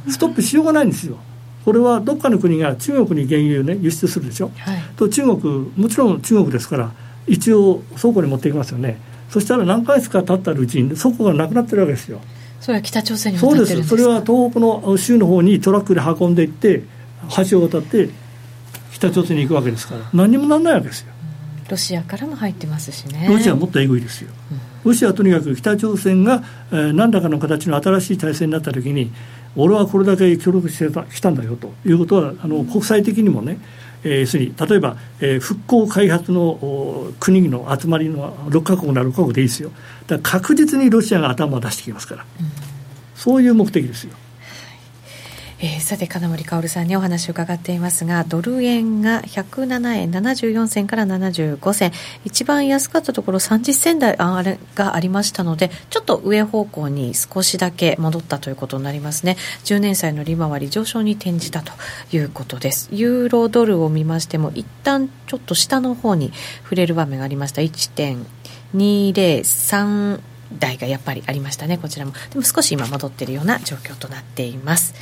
ストップしようがないんですよ。これはどっかの国が中国に原油を、ね、輸出するでしょ、はい、と中国もちろん中国ですから一応倉庫に持っていきますよね。そしたら何ヶ月か経ったうちに倉庫がなくなってるわけですよ。それは北朝鮮にそうです。それは東北の州の方にトラックで運んでいって橋を渡って北朝鮮に行くわけですから。何にもならないわけですよ。ロシアからも入ってますしね。ロシアはもっとえぐいですよ、うん、ロシアはとにかく北朝鮮が、えー、何らかの形の新しい体制になったときに俺はこれだけ協力してきたんだよということはあの国際的にもね、えー、要するに例えば、えー、復興開発の国の集まりの6か国なら6か国でいいですよ。だから確実にロシアが頭を出してきますから、うん、そういう目的ですよ。えー、さて金森薫さんにお話を伺っていますがドル円が107円74銭から75銭一番安かったところ30銭台あれがありましたのでちょっと上方向に少しだけ戻ったということになりますね。10年債の利回り上昇に転じたということです。ユーロドルを見ましても一旦ちょっと下の方に触れる場面がありました。1.203台がやっぱりありましたねこちらも。でも少し今戻っているような状況となっています。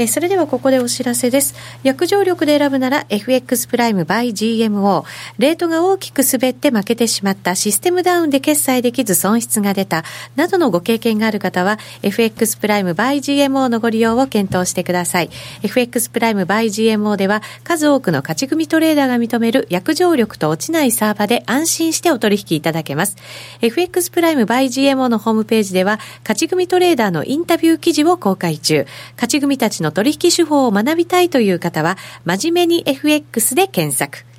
えー、それではここでお知らせです。約定力で選ぶなら FX プライム by GMO。レートが大きく滑って負けてしまったシステムダウンで決済できず損失が出たなどのご経験がある方は FX プライム by GMO のご利用を検討してください。FX プライム by GMO では数多くの勝ち組トレーダーが認める約定力と落ちないサーバで安心してお取引いただけます。FX プライム by GMO のホームページでは勝ち組トレーダーのインタビュー記事を公開中。勝ち組たちの取引手法を学びたいという方は、真面目に FX で検索。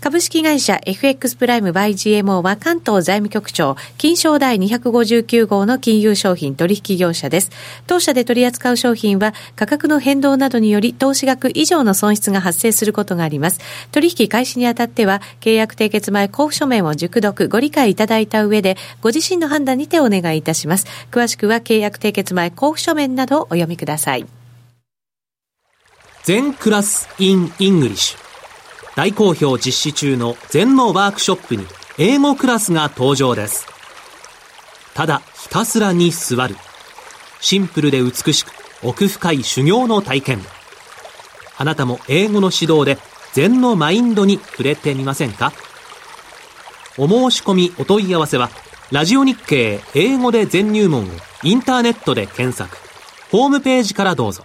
株式会社 FX プライム by GMO は関東財務局長、金賞第259号の金融商品取引業者です。当社で取り扱う商品は価格の変動などにより投資額以上の損失が発生することがあります。取引開始にあたっては契約締結前交付書面を熟読ご理解いただいた上でご自身の判断にてお願いいたします。詳しくは契約締結前交付書面などをお読みください。禅 class in English。大好評実施中の禅のワークショップに英語クラスが登場です。ただひたすらに座る。シンプルで美しく奥深い修行の体験。あなたも英語の指導で禅のマインドに触れてみませんか？お申し込みお問い合わせは、ラジオ日経英語で全入門をインターネットで検索。ホームページからどうぞ。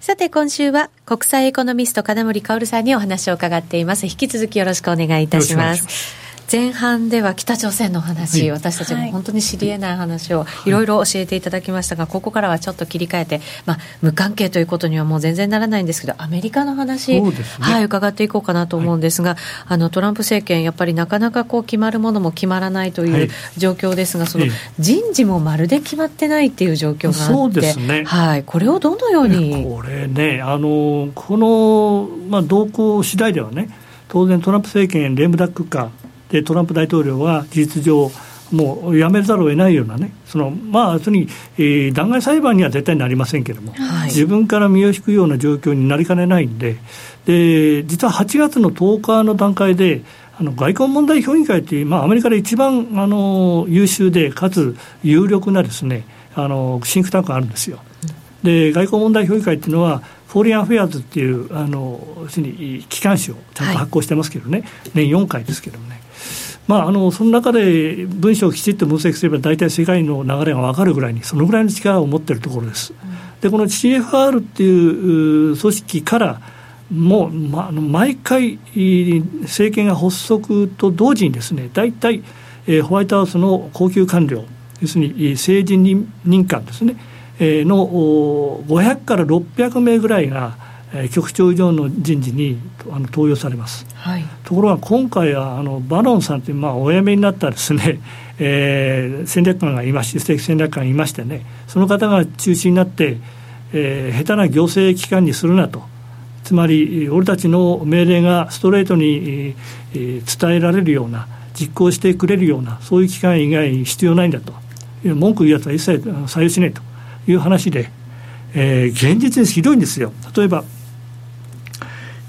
さて今週は国際エコノミスト金森かおるさんにお話を伺っています。引き続きよろしくお願いいたします。前半では北朝鮮の話、はい、私たちも本当に知りえない話をいろいろ教えていただきましたが、ここからはちょっと切り替えて、まあ、無関係ということにはもう全然ならないんですけど、アメリカの話、ね、はい、伺っていこうかなと思うんですが、はい、あのトランプ政権、やっぱりなかなかこう決まるものも決まらないという状況ですが、その人事もまるで決まってないっていう状況があって、ね、はい、これをどのように。これね、あのこの、まあ、動向次第ではね、当然、トランプ政権、レームダック化、でトランプ大統領は事実上、もうやめざるを得ないようなね、そのまあ、要するに、えー、弾劾裁判には絶対になりませんけれども、はい、自分から身を引くような状況になりかねないんで、で実は8月の10日の段階で、あの外交問題評議会という、まあ、アメリカで一番あの優秀で、かつ有力なですねあのシンクタンクがあるんですよ。で外交問題評議会っていうのはフォーリアン・フェアーズっていうあの機関紙をちゃんと発行してますけどね、はい、年4回ですけどねまあ、あのその中で文章をきちっと分析すれば大体世界の流れが分かるぐらいにそのぐらいの力を持っているところです。でこの CFR っていう組織からもう、ま、毎回政権が発足と同時にですね大体、えー、ホワイトハウスの高級官僚要するに政治任官ですね、えー、の500から600名ぐらいがえー、局長以上の人事にあの登用されます、はい、ところが今回はあのバロンさんという、まあ、お辞めになったですね、えー、戦略官がいまして、戦略官がいましてね、その方が中心になって、えー、下手な行政機関にするなと、つまり、俺たちの命令がストレートに、えー、伝えられるような、実行してくれるような、そういう機関以外必要ないんだと、文句言うやつは一切採用しないという話で、えー、現実にひどいんですよ。例えば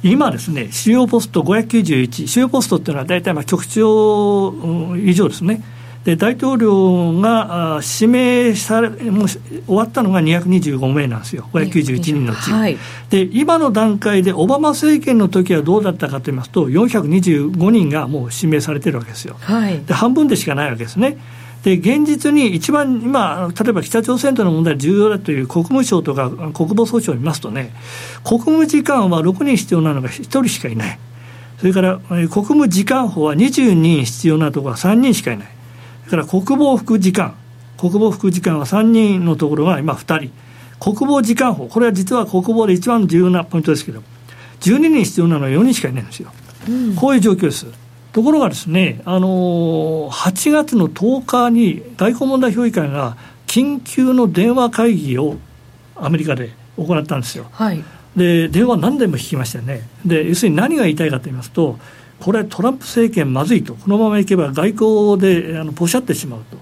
今ですね、主要ポスト591、主要ポストっていうのは大体まあ局長以上ですね。で大統領が指名されもう終わったのが225名なんですよ、591人のうち、はい、で今の段階でオバマ政権の時はどうだったかといいますと、425人がもう指名されてるわけですよ、はい、で半分でしかないわけですね。で現実に一番今、例えば北朝鮮との問題重要だという国務省とか国防総省を見ますとね、国務次官は6人必要なのが1人しかいない、それから国務次官補は22人必要なところは3人しかいない、それから国防副次官、国防副次官は3人のところが今2人、国防次官補、これは実は国防で一番重要なポイントですけど、12人必要なのは4人しかいないんですよ。うん、こういう状況です。ところがですね、あの8月の10日に外交問題評議会が緊急の電話会議をアメリカで行ったんですよ。はい、で電話何度も引きましたよね。で要するに何が言いたいかと言いますとこれトランプ政権まずいと。このままいけば外交であのポシャってしまうと。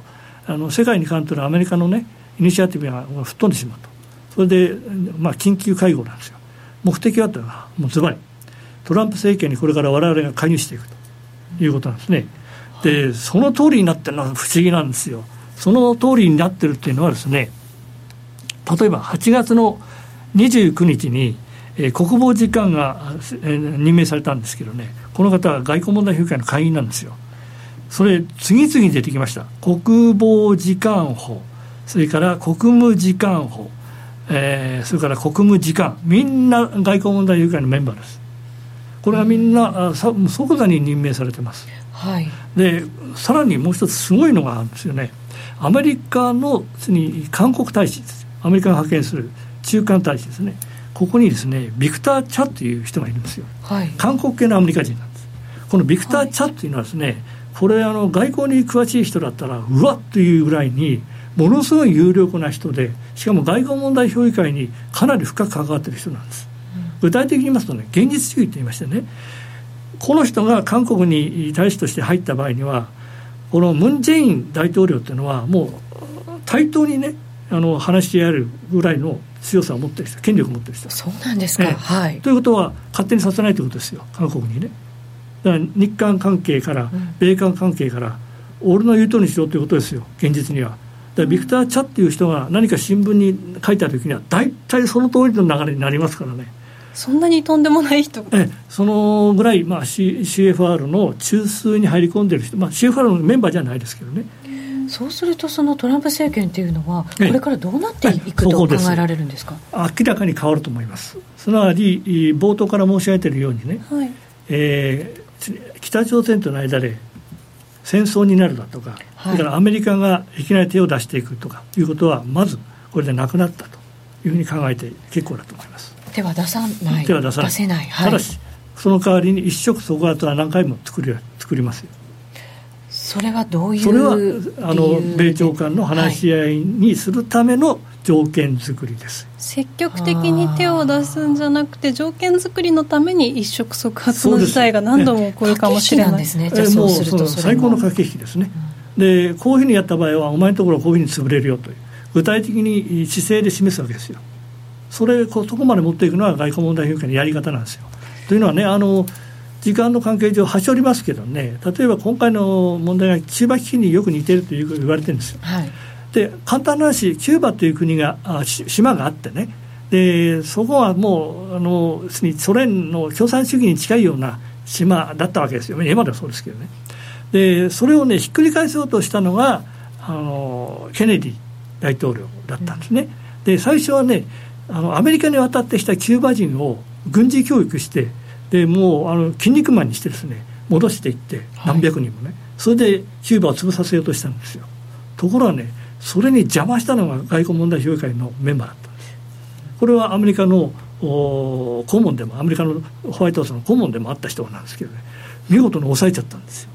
あの世界に関するアメリカのねイニシアティブが吹っ飛んでしまうと。それで、まあ、緊急会合なんですよ。目的はというのはもうズバリ。トランプ政権にこれから我々が介入していくということなんですね。でその通りになってるのは不思議なんですよ。その通りになってるっていうのはですね例えば8月の29日に、えー、国防次官が、えー、任命されたんですけどねこの方は外交問題評議会の会員なんですよ。それ次々に出てきました国防次官補それから国務次官補、えー、それから国務次官みんな外交問題評議会のメンバーですこれはみんな即座に任命されてます。はい、でさらにもう一つすごいのがあるんですよね。アメリカのに韓国大使です。アメリカが派遣する中間大使ですね。ここにですねビクター・チャという人がいるんですよ、はい、韓国系のアメリカ人なんです。このビクター・チャというのはですね、はい、これあの外交に詳しい人だったらうわっというぐらいにものすごい有力な人でしかも外交問題評議会にかなり深く関わっている人なんです具体的に言いますとね現実主義と言いましてねこの人が韓国に大使として入った場合にはこのムン・ジェイン大統領というのはもう対等にねあの話し合えるぐらいの強さを持ってる人権力を持ってる人そうなんですか、ね、はい。ということは勝手にさせないということですよ。韓国にね。だから日韓関係から、米韓関係から、俺の言うとおりにしろということですよ。現実には。だビクター・チャっていう人が何か新聞に書いた時には大体その通りの流れになりますからねそんなにとんでもない人。えそのぐらい、まあ、C、CFR の中枢に入り込んでる人、まあ、CFR のメンバーじゃないですけどね。そうするとそのトランプ政権っていうのはこれからどうなっていくと考えられるんですか？明らかに変わると思います。すなわち冒頭から申し上げているようにね、はい、えー、北朝鮮との間で戦争になるだとか、はい、それからアメリカがいきなり手を出していくとかいうことはまずこれでなくなったというふうに考えて結構だと思います手は出さない。手は出さない。出せない、はい、ただしその代わりに一触即発は何回も作り作りますよ。それはどういうそれはあの米朝間の話し合いにするための条件作りです、はい、積極的に手を出すんじゃなくて条件作りのために一触即発の事態が何度も起こるかもしれない。ですねえもう最高の駆け引きですね、うん、でこういうふうにやった場合はお前のところはこういうふうに潰れるよという。具体的に姿勢で示すわけですよそれこそこまで持っていくのは外交問題評議会のやり方なんですよ。というのはねあの時間の関係上端折りますけどね例えば今回の問題がキューバ危機によく似てるという言われてるんですよ。はい、で簡単な話キューバという国があ島があってね。でそこはもうあのソ連の共産主義に近いような島だったわけですよ。今ではそうですけどね。でそれをねひっくり返そうとしたのがあのケネディ大統領だったんですね、で最初はねあのアメリカに渡ってきたキューバ人を軍事教育してでもうあの筋肉マンにしてですね戻していって何百人もね、はい、それでキューバを潰させようとしたんですよ。ところがねそれに邪魔したのが外交問題評議会のメンバーだったんです。これはアメリカの顧問でもアメリカのホワイトハウスの顧問でもあった人なんですけどね。見事に抑えちゃったんですよ。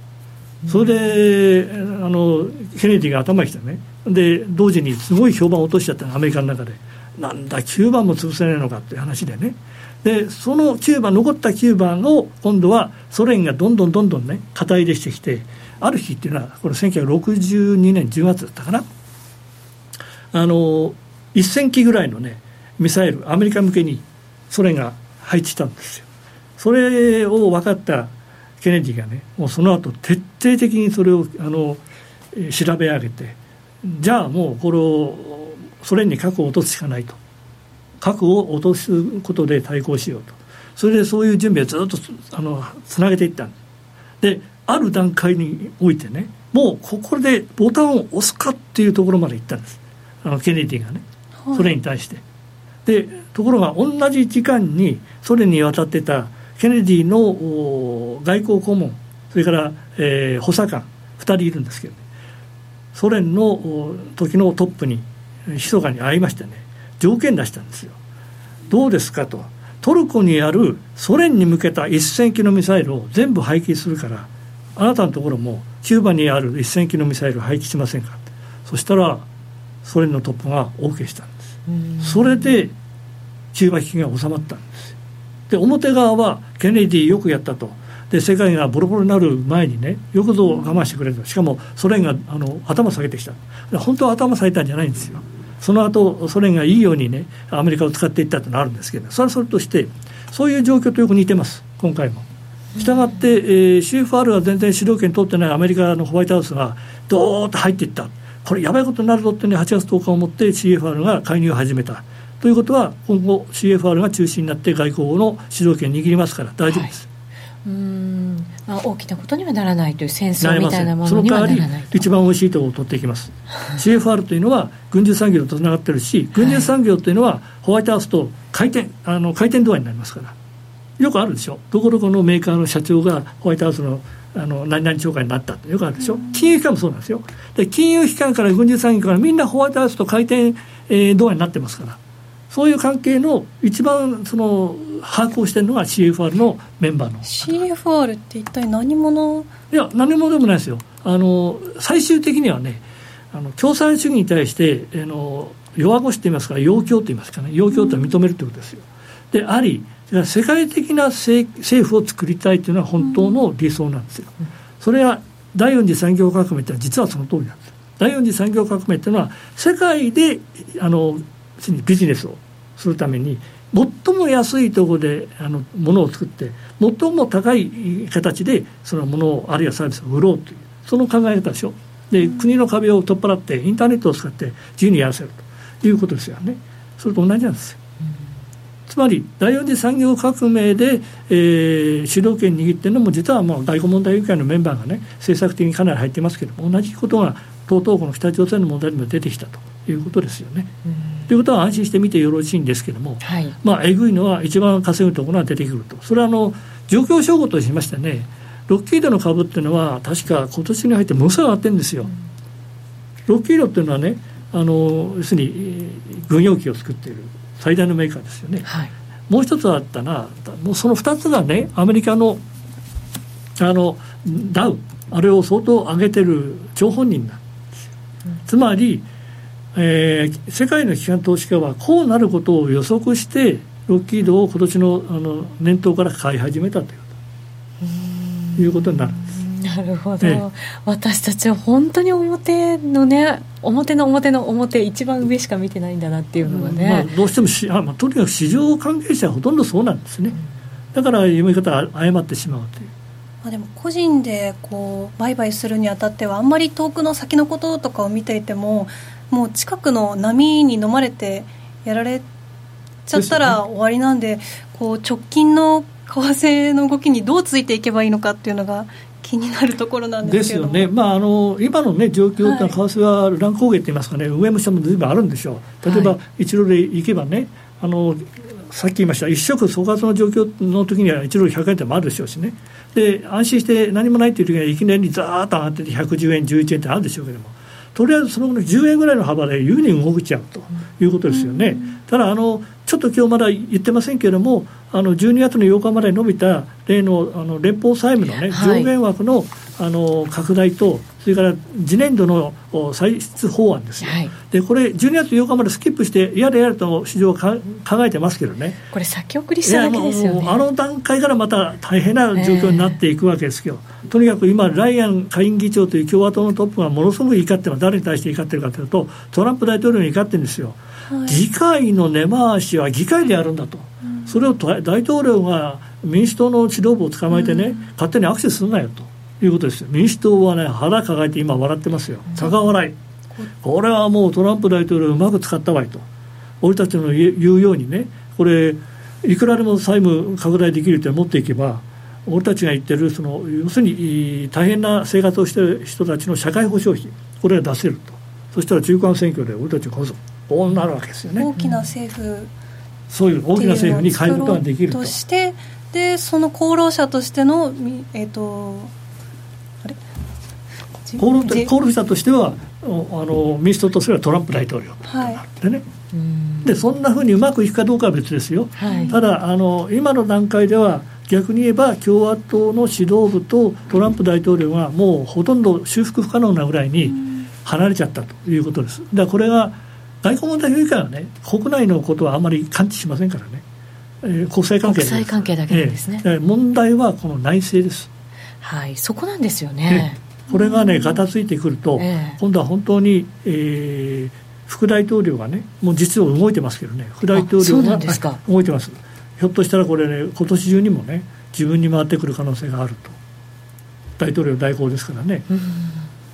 それであのケネディが頭にきてね。で同時にすごい評判を落としちゃったのアメリカの中でなんだキューバも潰せないのかっていう話でね。でそのキューバ残ったキューバを今度はソ連がどんどんどんどんね肩入れしてきてある日っていうのはこれ1962年10月だったかな。あの1000機ぐらいのねミサイルアメリカ向けにソ連が配置したんですよ。それを分かったケネディがねもうその後徹底的にそれをあの調べ上げてじゃあもうこれをソ連に核を落とすしかないと。核を落とすことで対抗しようと。それでそういう準備をずっとあのつなげていったんである段階においてねもうここでボタンを押すかっていうところまで行ったんです。あのケネディがね、それに対して。でところが同じ時間にソ連に渡ってたケネディの外交顧問それから、えー、補佐官2人いるんですけど、ね、ソ連の時のトップに密かに会いましてね条件出したんですよ。どうですかと。トルコにあるソ連に向けた1000機のミサイルを全部廃棄するからあなたのところもキューバにある1000機のミサイル廃棄しませんかそしたらソ連のトップが OK したんです。それでキューバ危機が収まったんですで表側はケネディよくやったと。で世界がボロボロになる前にねよくぞ我慢してくれるとしかもソ連があの頭下げてきた。本当は頭下げたんじゃないんですよその後ソ連がいいようにねアメリカを使っていったというのはあるんですけどそれはそれとしてそういう状況とよく似てます今回も。したがって、えー、CFR が全然主導権取ってないアメリカのホワイトハウスがどーっと入っていったこれやばいことになるぞってね8月10日をもって CFR が介入を始めたということは今後 CFR が中心になって外交の主導権握りますから大丈夫です。はいうんまあ、大きなことにはならないという戦争みたいなものにはならないその代わり一番おいしいところを取っていきます。CFR というのは軍需産業とつながってるし軍需産業というのはホワイトハウスと回転あの回転度合いになりますから。よくあるでしょ。どこどこのメーカーの社長がホワイトハウスのあの何々長官になったってよくあるでしょ、う金融機関もそうなんですよ。で金融機関から軍需産業からみんなホワイトハウスと回転、えー、度合いになってますからそういう関係の一番その把握をしてるのが CFR のメンバーの CFR って一体何者？いや何者でもないですよ。あの最終的にはねあの共産主義に対してあの弱腰といいますか要求といいますかね。要求と認めるということですよ、であり世界的な政府を作りたいというのは本当の理想なんですよ、それは第四次産業革命って実はその通りなんです。第四次産業革命っていうのは世界であのビジネスをするために最も安いところであの物を作って最も高い形でそのものをあるいはサービスを売ろうというその考え方でしょで国の壁を取っ払ってインターネットを使って自由にやらせるということですよね。それと同じなんですよ。つまり第四次産業革命で、えー、主導権握ってるのも実はもう外交問題委員会のメンバーがね政策的にかなり入ってますけども同じことがとうとうこの北朝鮮の問題にも出てきたということですよね。ということは安心して見てよろしいんですけれども、はい、まあえぐいのは一番稼ぐところが出てくるとそれはあの状況証拠としましてねロッキードの株っていうのは確か今年に入ってものすごい上がってるんですよ。ロッキードっていうのはねあの要するに軍用機を作っている最大のメーカーですよね。はい、もう一つあったなもうその2つがねアメリカのあのダウあれを相当上げてる張本人なんですよ。つまりえー、世界の機関投資家はこうなることを予測してロッキードを今年のあの年頭から買い始めたといういうことになる。んです。なるほど、ええ、私たちは本当に表のね表の表の表一番上しか見てないんだなっていうのがね、まあ、どうしてもしあ、まあ、とにかく市場関係者はほとんどそうなんですね、だから読み方を誤ってしまうという。まあ、でも個人でこう売買するにあたってはあんまり遠くの先のこととかを見ていてももう近くの波に飲まれてやられちゃったら終わりなんで、こう直近の為替の動きにどうついていけばいいのかっていうのが気になるところなんですよね、まあ、あの今の、ね、状況というのは、為替は乱高下って言いますかね、上も下もずいぶんあるんでしょう、例えば、一路で行けばね、あのさっき言いました、一食総括の状況の時には一路100円でもあるでしょうしね、で安心して何もないっていう時には、いきなりざーっと上がってて、110円、11円ってあるでしょうけども。とりあえずその後の10円ぐらいの幅で優に動いちゃうということですよね。ただあのちょっと今日まだ言ってませんけれども、あの12月の8日まで伸びた例のあの連邦債務の、ね、上限枠の,、あの拡大と、それから次年度の歳出法案ですよ、はい、でこれ、12月8日までスキップして、やれやれと市場は考えてますけどね、これ、先送りしただけですよね。あの段階からまた大変な状況になっていくわけですよ、えー、とにかく今、ライアン下院議長という共和党のトップがものすごく怒ってます、誰に対して怒ってるかというと、トランプ大統領に怒ってるんですよ、はい、議会の根回しは議会でやるんだと。うん、それを大統領が民主党の指導部を捕まえてね、うん、勝手にアクセスするなよということですよ。民主党はね腹抱えて今笑ってますよ。高笑い。これはもうトランプ大統領うまく使ったわいと。俺たちの言うようにねこれいくらでも債務拡大できるって持っていけば俺たちが言ってるその要するに大変な生活をしている人たちの社会保障費これが出せると。そしたら中間選挙で俺たちこそこうなるわけですよね。大きな政府そういう大きな政府に変えることができると。としてでその功労者としてのえっ、ー、と功労者としてはあの民主党とすればトランプ大統領。となってね、はい、でそんなふうにうまくいくかどうかは別ですよ、はい、ただあの今の段階では逆に言えば共和党の指導部とトランプ大統領がもうほとんど修復不可能なぐらいに離れちゃったということです。だからこれが外交問題評議会はね国内のことはあまり感知しませんからね、えー、国際関係国際関係だけですね、えー、問題はこの内政です。はい。そこなんですよね、これがね、がたついてくると、今度は本当に、えー、副大統領がね、もう実は動いてますけどね、副大統領が動いてます。ひょっとしたらこれね、今年中にもね、自分に回ってくる可能性があると。大統領代行ですからね。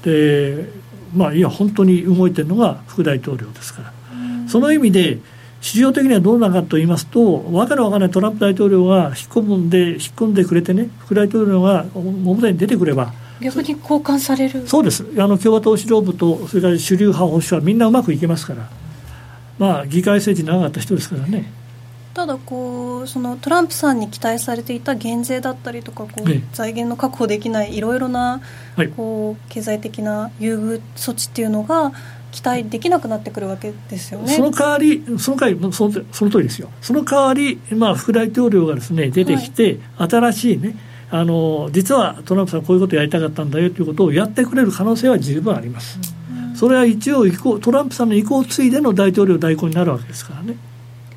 で、まあ、いや、本当に動いてるのが副大統領ですから。その意味で、市場的にはどうなのかと言いますと、わけのわからないトランプ大統領が引っ込んで、引っ込んでくれてね、副大統領が表に出てくれば、逆に交換される。そうです。あの共和党指導部とそれから主流派保守派みんなうまくいけますから。まあ議会政治長かった人ですからね。ただこうそのトランプさんに期待されていた減税だったりとかこう、ね、財源の確保できないいろいろなこう経済的な優遇措置っていうのが期待できなくなってくるわけですよね。その代わり、その代わりそのその通りですよ、その代わり、まあ、副大統領がです、ね、出てきて、はい、新しいね、あの実はトランプさんこういうことをやりたかったんだよということをやってくれる可能性は十分あります、うん、それは一応トランプさんの意向を継いでの大統領代行になるわけですからね。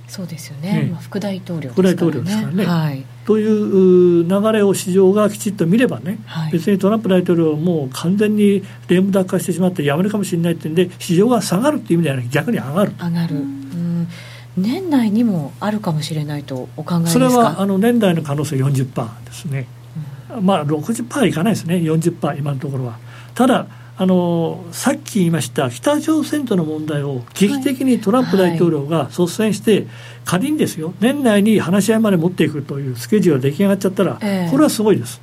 そうですよね、ね。副大統領、ね、副大統領ですからね、はい、という流れを市場がきちっと見ればね、はい、別にトランプ大統領もう完全にレームダック化してしまってやめるかもしれないっていうんで市場が下がるっていう意味ではなく逆に上がる。上がる、うん。年内にもあるかもしれないとお考えですか？それはあの年内の可能性40%ですね。まあ60%いかないですね。40%今のところは。ただあのさっき言いました北朝鮮との問題を劇的にトランプ大統領が率先して、はい、仮にですよ年内に話し合いまで持っていくというスケジュールが出来上がっちゃったら、えー、これはすごいです。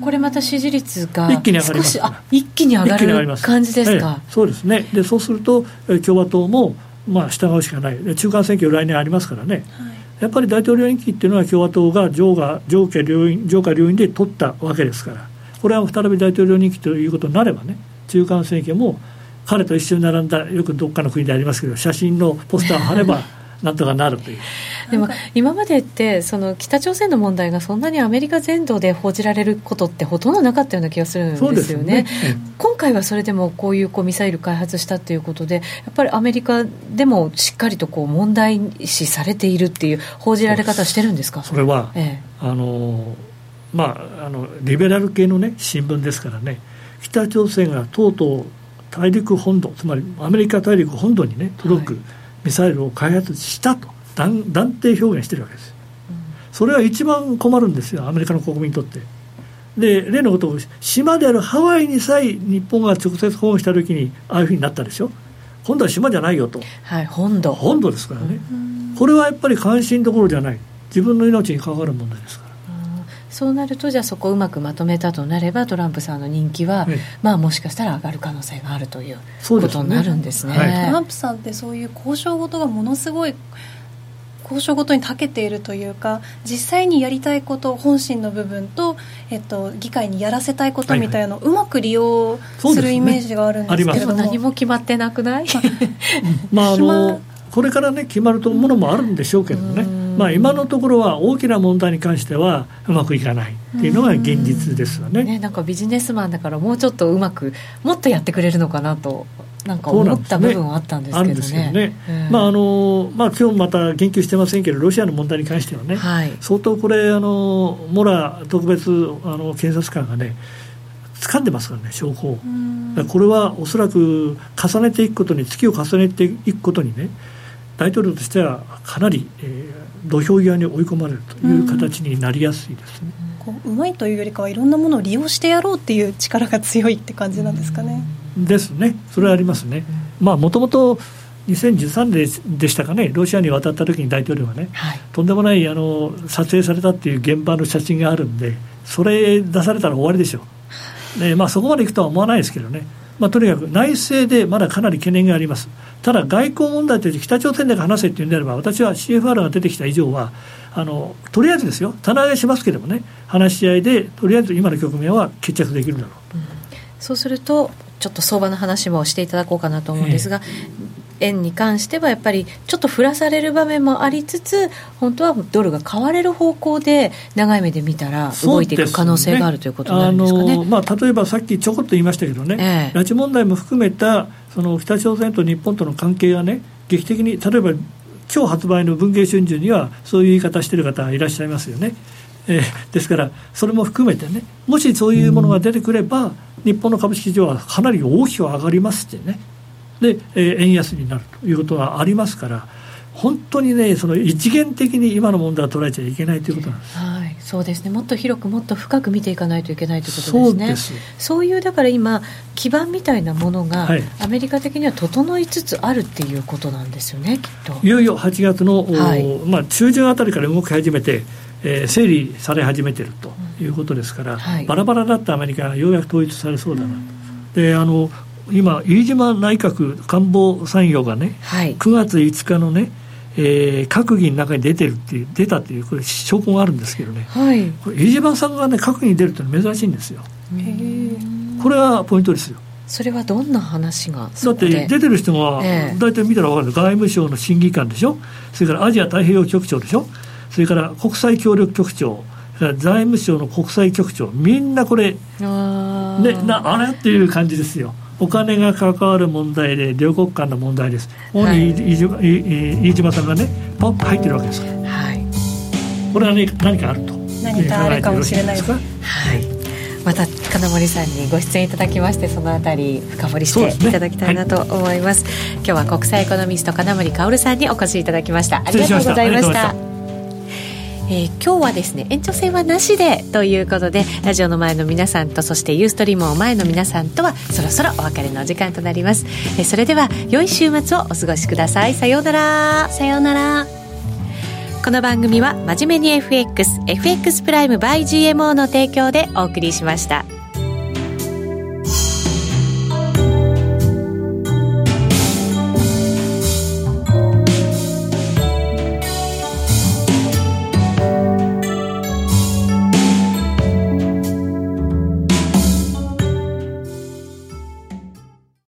これまた支持率が一気に上がります。あ一気に上がる感じですか、ええ、そうですね。でそうすると共和党もまあ従うしかない。中間選挙来年ありますからね、はいやっぱり大統領任期っていうのは共和党が上下上下両院上下両院で取ったわけですからこれは再び大統領任期ということになればね中間選挙も彼と一緒に並んだよくどっかの国でありますけど写真のポスターを貼ればなんとかなるという。でも今までってその北朝鮮の問題がそんなにアメリカ全土で報じられることってほとんどなかったような気がするんですよね。ね。今回はそれでもこういうこうミサイル開発したということでやっぱりアメリカでもしっかりとこう問題視されているっていう報じられ方してるんですか？それは、ええ、あのまああのリベラル系のね新聞ですからね北朝鮮がとうとう大陸本土つまりアメリカ大陸本土にね届く、はいミサイルを開発したと断断定表現してるわけです、それは一番困るんですよアメリカの国民にとって。で例のことを島であるハワイにさえ日本が直接訪問した時にああいうふうになったでしょ。今度は島じゃないよと、はい、本土。本土ですからね、これはやっぱり関心どころじゃない。自分の命に関わる問題ですからそうなるとじゃあそこをうまくまとめたとなればトランプさんの人気は、まあもしかしたら上がる可能性があるということになるんですね、ねはい、トランプさんってそういう交渉事がものすごい交渉ごとに長けているというか実際にやりたいこと本心の部分と、えっと、議会にやらせたいことみたいなのをうまく利用するイメージがあるんですけども、ね、何も決まってなくない？まああのこれからね決まるものもあるんでしょうけどね、まあ、今のところは大きな問題に関してはうまくいかない。っていうのが現実ですよね。ねなんかビジネスマンだからもうちょっとうまくもっとやってくれるのかなとなんか思った部分はあったんですけどね。ね。まああのまあ今日また言及してませんけどロシアの問題に関してはね、はい、相当これあのモラ特別あの検察官がね掴んでますからね証拠を。これはおそらく重ねていくことに月を重ねていくことにね大統領としてはかなり、えー、土俵際に追い込まれるという形になりやすいですね。こううまいというよりかはいろんなものを利用してやろうっていう力が強いって感じなんですかね。ですね、それはありますね。まあもともと2013年でしたかね、ロシアに渡った時に大統領がね、はい、とんでもないあの撮影されたっていう現場の写真があるんで、それ出されたら終わりでしょう。でまあ、そこまでいくとは思わないですけどね、まあ、とにかく内政でまだかなり懸念があります。ただ外交問題として北朝鮮で話せっていうんであれば私は CFR が出てきた以上はあのとりあえずですよ。棚上げしますけれどもね。話し合いでとりあえず今の局面は決着できるだろうと、うん、そうするとちょっと相場の話もしていただこうかなと思うんですが、えー、円に関してはやっぱりちょっと振らされる場面もありつつ本当はドルが買われる方向で長い目で見たら動いていく可能性がある、ということなんですかね、まあ、例えばさっきちょこっと言いましたけどね、えー、拉致問題も含めたその北朝鮮と日本との関係がね劇的に例えば今日発売の文藝春秋にはそういう言い方してる方いらっしゃいますよね。えー、ですからそれも含めてねもしそういうものが出てくれば、日本の株式市場はかなり大きく上がりますってねで、えー、円安になるということがありますから本当にねその一元的に今の問題は捉えちゃいけないということなんです。はい、そうですね。もっと広くもっと深く見ていかないといけないということですね。そういうだから今基盤みたいなものが、はい、アメリカ的には整いつつあるっていうことなんですよね。きっと。いよいよ8月の、はい、まあ中旬あたりから動き始めて。えー、整理され始めているということですから、うんはい、バラバラだったアメリカがようやく統一されそうだな、うん、であの今飯島内閣官房参与がね、はい、9月5日のねえー、閣議の中に出てるっていう出たっていうこれ証拠があるんですけどね、はい、これ飯島さんがね閣議に出るって珍しいんですよ。これはポイントですよ。それはどんな話がだって出てる人が大体見たら分かる。外務省の審議官でしょ？それからアジア太平洋局長でしょ？それから国際協力局長財務省の国際局長。みんなこれねなあれ？っていう感じですよお金が関わる問題で両国間の問題です、ここに飯島,、飯島さんがねポッと入ってるわけです。はい。これは、ね、何かあると。何かあるかもしれないです。はい。また金森さんにご出演いただきましてそのあたり深掘りしていただきたいなと思います、ねはい、今日は国際エコノミスト金森薫さんにお越しいただきました。ありがとうございましたえー、今日はですね延長戦はなしでということでラジオの前の皆さんとそしてユーストリームを前の皆さんとはそろそろお別れの時間となります、えー、それでは良い週末をお過ごしください。さようなら。さようならこの番組は真面目に FXFX プライム by GMO の提供でお送りしました。